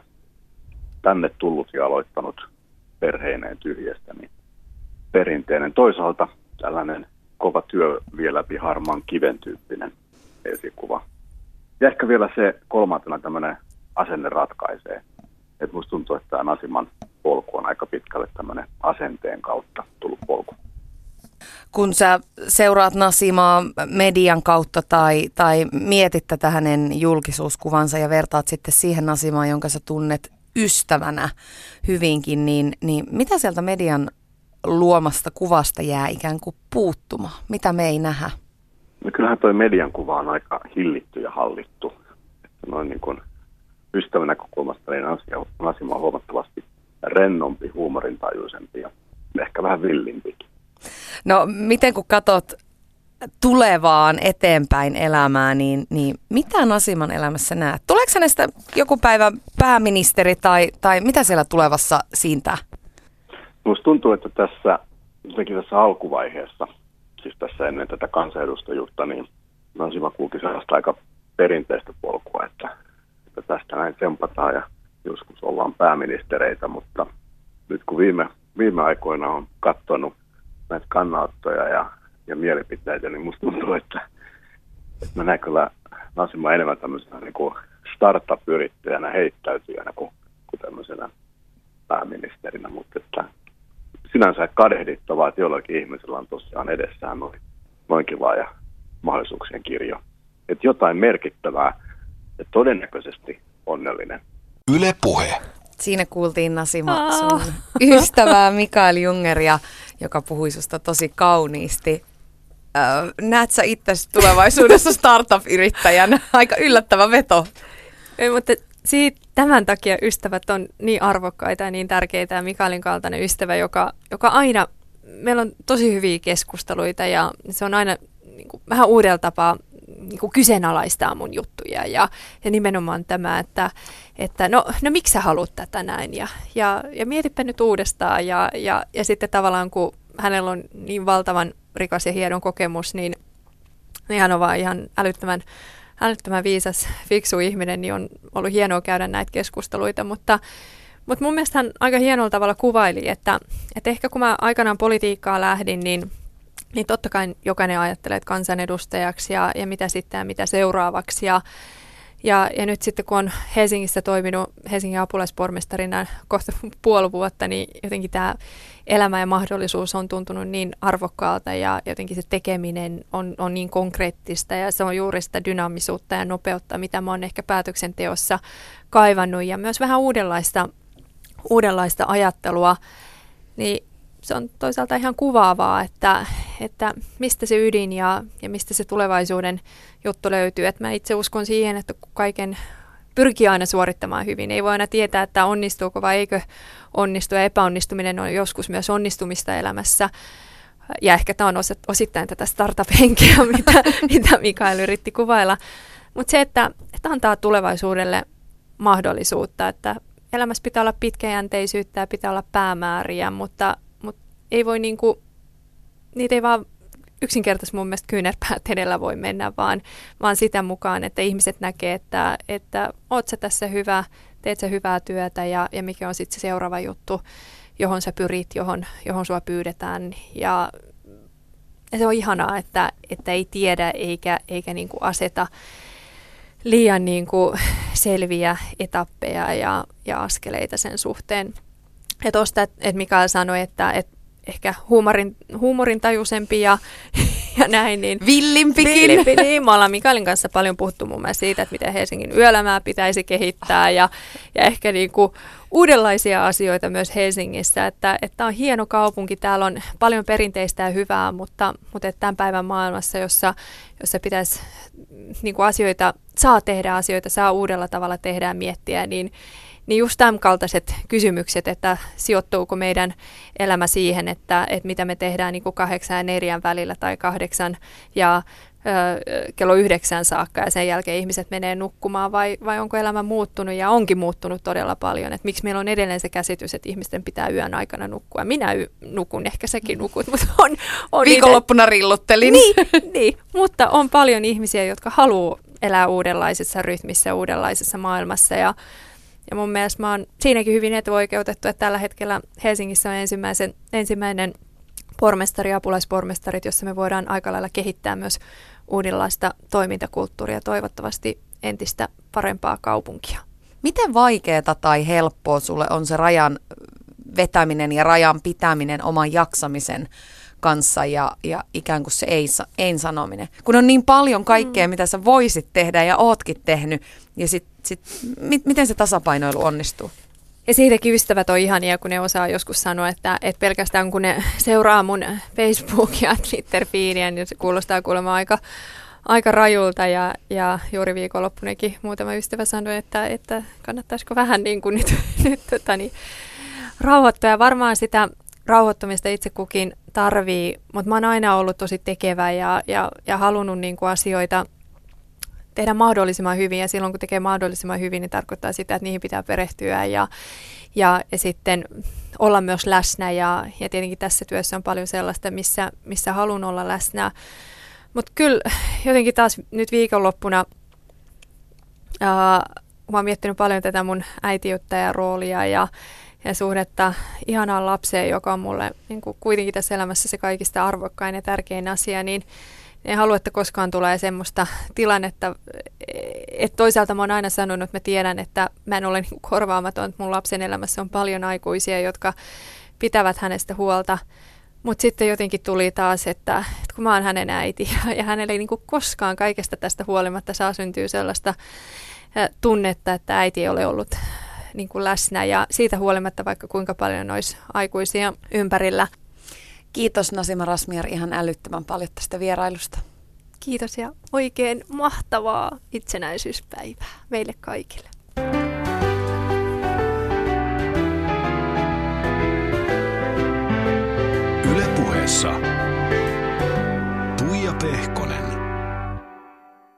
tänne tullut ja aloittanut perheineen tyhjästä, niin perinteinen. Toisaalta tällainen kova työ vielä läpi harmaan kiven tyyppinen esikuva. Ja ehkä vielä se kolmantena tämmöinen asenne ratkaisee. Että musta tuntuu, että tämä Nasiman polku on aika pitkälle tämmöinen asenteen kautta tullut polku.
Kun sä seuraat Nasimaa median kautta tai, tai mietit tätä hänen julkisuuskuvansa ja vertaat sitten siihen Nasimaan, jonka sä tunnet ystävänä hyvinkin, niin, niin mitä sieltä median luomasta kuvasta jää ikään kuin puuttumaan? Mitä me ei nähdä?
No kyllähän toi median kuva on aika hillitty ja hallittu. Että noin niin kuin ystävän näkökulmasta niin asia, Nasima on huomattavasti rennompi, huumorintajuisempi ja ehkä vähän villimpikin.
No miten kun katsot tulevaan eteenpäin elämää, niin, niin mitä Nasiman elämässä näet? Tuleeko hänestä joku päivä pääministeri tai, tai mitä siellä tulevassa siintää?
Minusta tuntuu, että tässä, tässä alkuvaiheessa, siis tässä ennen tätä kansanedustajuutta, niin Nasima kulki sellaista aika perinteistä polkua, että, että tästä näin sempataan ja joskus ollaan pääministereitä, mutta nyt kun viime, viime aikoina on katsonut näitä kannanottoja ja, ja mielipiteitä, niin musta tuntuu, että, että mä näen kyllä Nasima enemmän tämmöisenä niin kuin startup-yrittäjänä, heittäytyjänä kuin, kuin tämmöisenä pääministerinä, mutta että sinänsä kadehdittavaa, että jollakin ihmisellä on tosiaan edessään noin, noinkin laaja mahdollisuuksien kirjo. Että jotain merkittävää ja todennäköisesti onnellinen.
Yle Puhe.
Siinä kuultiin Nasima sun ystävää Mikael Jungeria, joka puhui susta tosi kauniisti. Öö, näet sä itse tulevaisuudessa startup-yrittäjänä? Aika yllättävä veto.
Ei, mutta siitä, tämän takia ystävät on niin arvokkaita ja niin tärkeitä ja Mikaelin kaltainen ystävä, joka, joka aina, meillä on tosi hyviä keskusteluita ja se on aina niin kuin, vähän uudella tapaa niin kuin kyseenalaistaa mun juttuja. Ja, ja nimenomaan tämä, että, että no, no miksi sä haluat tätä näin? Ja, ja, ja mietipä nyt uudestaan. Ja, ja, ja sitten tavallaan kun hänellä on niin valtavan rikas ja hienon kokemus, niin, niin hän on vaan ihan älyttömän älyttömän viisas, fiksu ihminen, niin on ollut hienoa käydä näitä keskusteluita, mutta, mutta mun mielestä hän aika hienolla tavalla kuvaili, että, että ehkä kun mä aikanaan politiikkaa lähdin, niin, niin totta kai jokainen ajattelee, että kansanedustajaksi ja, ja mitä sitten ja mitä seuraavaksi. Ja, ja, ja nyt sitten kun on Helsingissä toiminut Helsingin apulaispormestarina kohta puoli vuotta, niin jotenkin tämä elämä ja mahdollisuus on tuntunut niin arvokkaalta ja jotenkin se tekeminen on, on niin konkreettista ja se on juuri sitä dynaamisuutta ja nopeutta, mitä mä oon ehkä päätöksenteossa kaivannut ja myös vähän uudenlaista, uudenlaista ajattelua, niin se on toisaalta ihan kuvaavaa, että, että mistä se ydin ja, ja mistä se tulevaisuuden juttu löytyy. Et mä itse uskon siihen, että kaiken pyrkii aina suorittamaan hyvin. Ei voi aina tietää, että onnistuuko vai eikö onnistu. Ja epäonnistuminen on joskus myös onnistumista elämässä. Ja ehkä tämä on osittain tätä startup-henkeä, mitä, mitä Mikael yritti kuvailla. Mutta se, että, että antaa tulevaisuudelle mahdollisuutta, että elämässä pitää olla pitkäjänteisyyttä ja pitää olla päämääriä, mutta, mutta ei voi niinku, niitä ei vaan yksinkertaisesti mun mielestä kyynärpäät edellä voi mennä, vaan, vaan sitä mukaan, että ihmiset näkee, että, että oot sä tässä hyvä, teet sä hyvää työtä ja, ja mikä on sitten se seuraava juttu, johon sä pyrit, johon, johon sua pyydetään. Ja, ja se on ihanaa, että, että ei tiedä eikä, eikä niin kuin aseta liian niin kuin selviä etappeja ja, ja askeleita sen suhteen. Ja tuosta, että Mikael sanoi, että, että ehkä huumorin, huumorintajuisempi ja, ja näin. Niin,
Villimpikin.
Villimpi, niin. Me ollaan Mikaelin kanssa paljon puhuttu mun mielestä siitä, että miten Helsingin yölämää pitäisi kehittää ja, ja ehkä niin kuin uudenlaisia asioita myös Helsingissä, että, että on hieno kaupunki, täällä on paljon perinteistä ja hyvää, mutta, mutta että tämän päivän maailmassa, jossa, jossa pitäisi niin kuin asioita, saa tehdä asioita, saa uudella tavalla tehdä ja miettiä, niin niin just tämän kaltaiset kysymykset, että sijoittuuko meidän elämä siihen, että, että mitä me tehdään niin kuin kahdeksan ja neljän välillä tai kahdeksan ja ö, kello yhdeksän saakka ja sen jälkeen ihmiset menee nukkumaan vai, vai onko elämä muuttunut ja onkin muuttunut todella paljon. Että miksi meillä on edelleen se käsitys, että ihmisten pitää yön aikana nukkua. Minä y- nukun, ehkä sekin nukut, mutta on... on
Viikonloppuna rilluttelin.
Niin, niin, mutta on paljon ihmisiä, jotka haluaa elää uudenlaisessa rytmissä, uudenlaisessa maailmassa ja ja mun mielestä mä oon siinäkin hyvin etuoikeutettu, että tällä hetkellä Helsingissä on ensimmäisen, ensimmäinen pormestari- ja apulaispormestarit, jossa me voidaan aika lailla kehittää myös uudenlaista toimintakulttuuria, toivottavasti entistä parempaa kaupunkia.
Miten vaikeaa tai helppoa sulle on se rajan vetäminen ja rajan pitäminen oman jaksamisen kanssa ja, ja ikään kuin se ei, ei sanominen. Kun on niin paljon kaikkea, mm. mitä sä voisit tehdä ja ootkin tehnyt, ja sit, sit, mi, miten se tasapainoilu onnistuu?
Ja siitäkin ystävät on ihania, kun ne osaa joskus sanoa, että, että pelkästään kun ne seuraa mun Facebook- ja Twitter-fiidiä, niin se kuulostaa kuulemma aika, aika rajulta. Ja, ja juuri viikonloppunekin muutama ystävä sanoi, että, että kannattaisiko vähän niin kuin nyt, nyt tota niin, rauhoittua. Ja varmaan sitä rauhoittumista itse kukin tarvii, mutta mä oon aina ollut tosi tekevä ja, ja, ja halunnut niin kuin asioita tehdä mahdollisimman hyvin ja silloin kun tekee mahdollisimman hyvin, niin tarkoittaa sitä, että niihin pitää perehtyä ja, ja, ja sitten olla myös läsnä ja, ja tietenkin tässä työssä on paljon sellaista, missä, missä haluan olla läsnä. Mutta kyllä jotenkin taas nyt viikonloppuna ää, mä oon miettinyt paljon tätä mun äitiyttä ja roolia ja, ja suhdetta ihanaan lapseen, joka on mulle niin kuitenkin tässä elämässä se kaikista arvokkain ja tärkein asia, niin en halua, että koskaan tulee semmoista tilannetta, että toisaalta mä oon aina sanonut, että mä tiedän, että mä en ole niin korvaamaton, että mun lapsen elämässä on paljon aikuisia, jotka pitävät hänestä huolta, mutta sitten jotenkin tuli taas, että, että kun mä oon hänen äiti ja, ja hänelle ei niin koskaan kaikesta tästä huolimatta saa syntyä sellaista tunnetta, että äiti ei ole ollut niin kuin läsnä ja siitä huolimatta vaikka kuinka paljon olisi aikuisia ympärillä.
Kiitos Nasima Rasmier ihan älyttömän paljon tästä vierailusta.
Kiitos ja oikein mahtavaa itsenäisyyspäivää meille kaikille.
Yle puheessa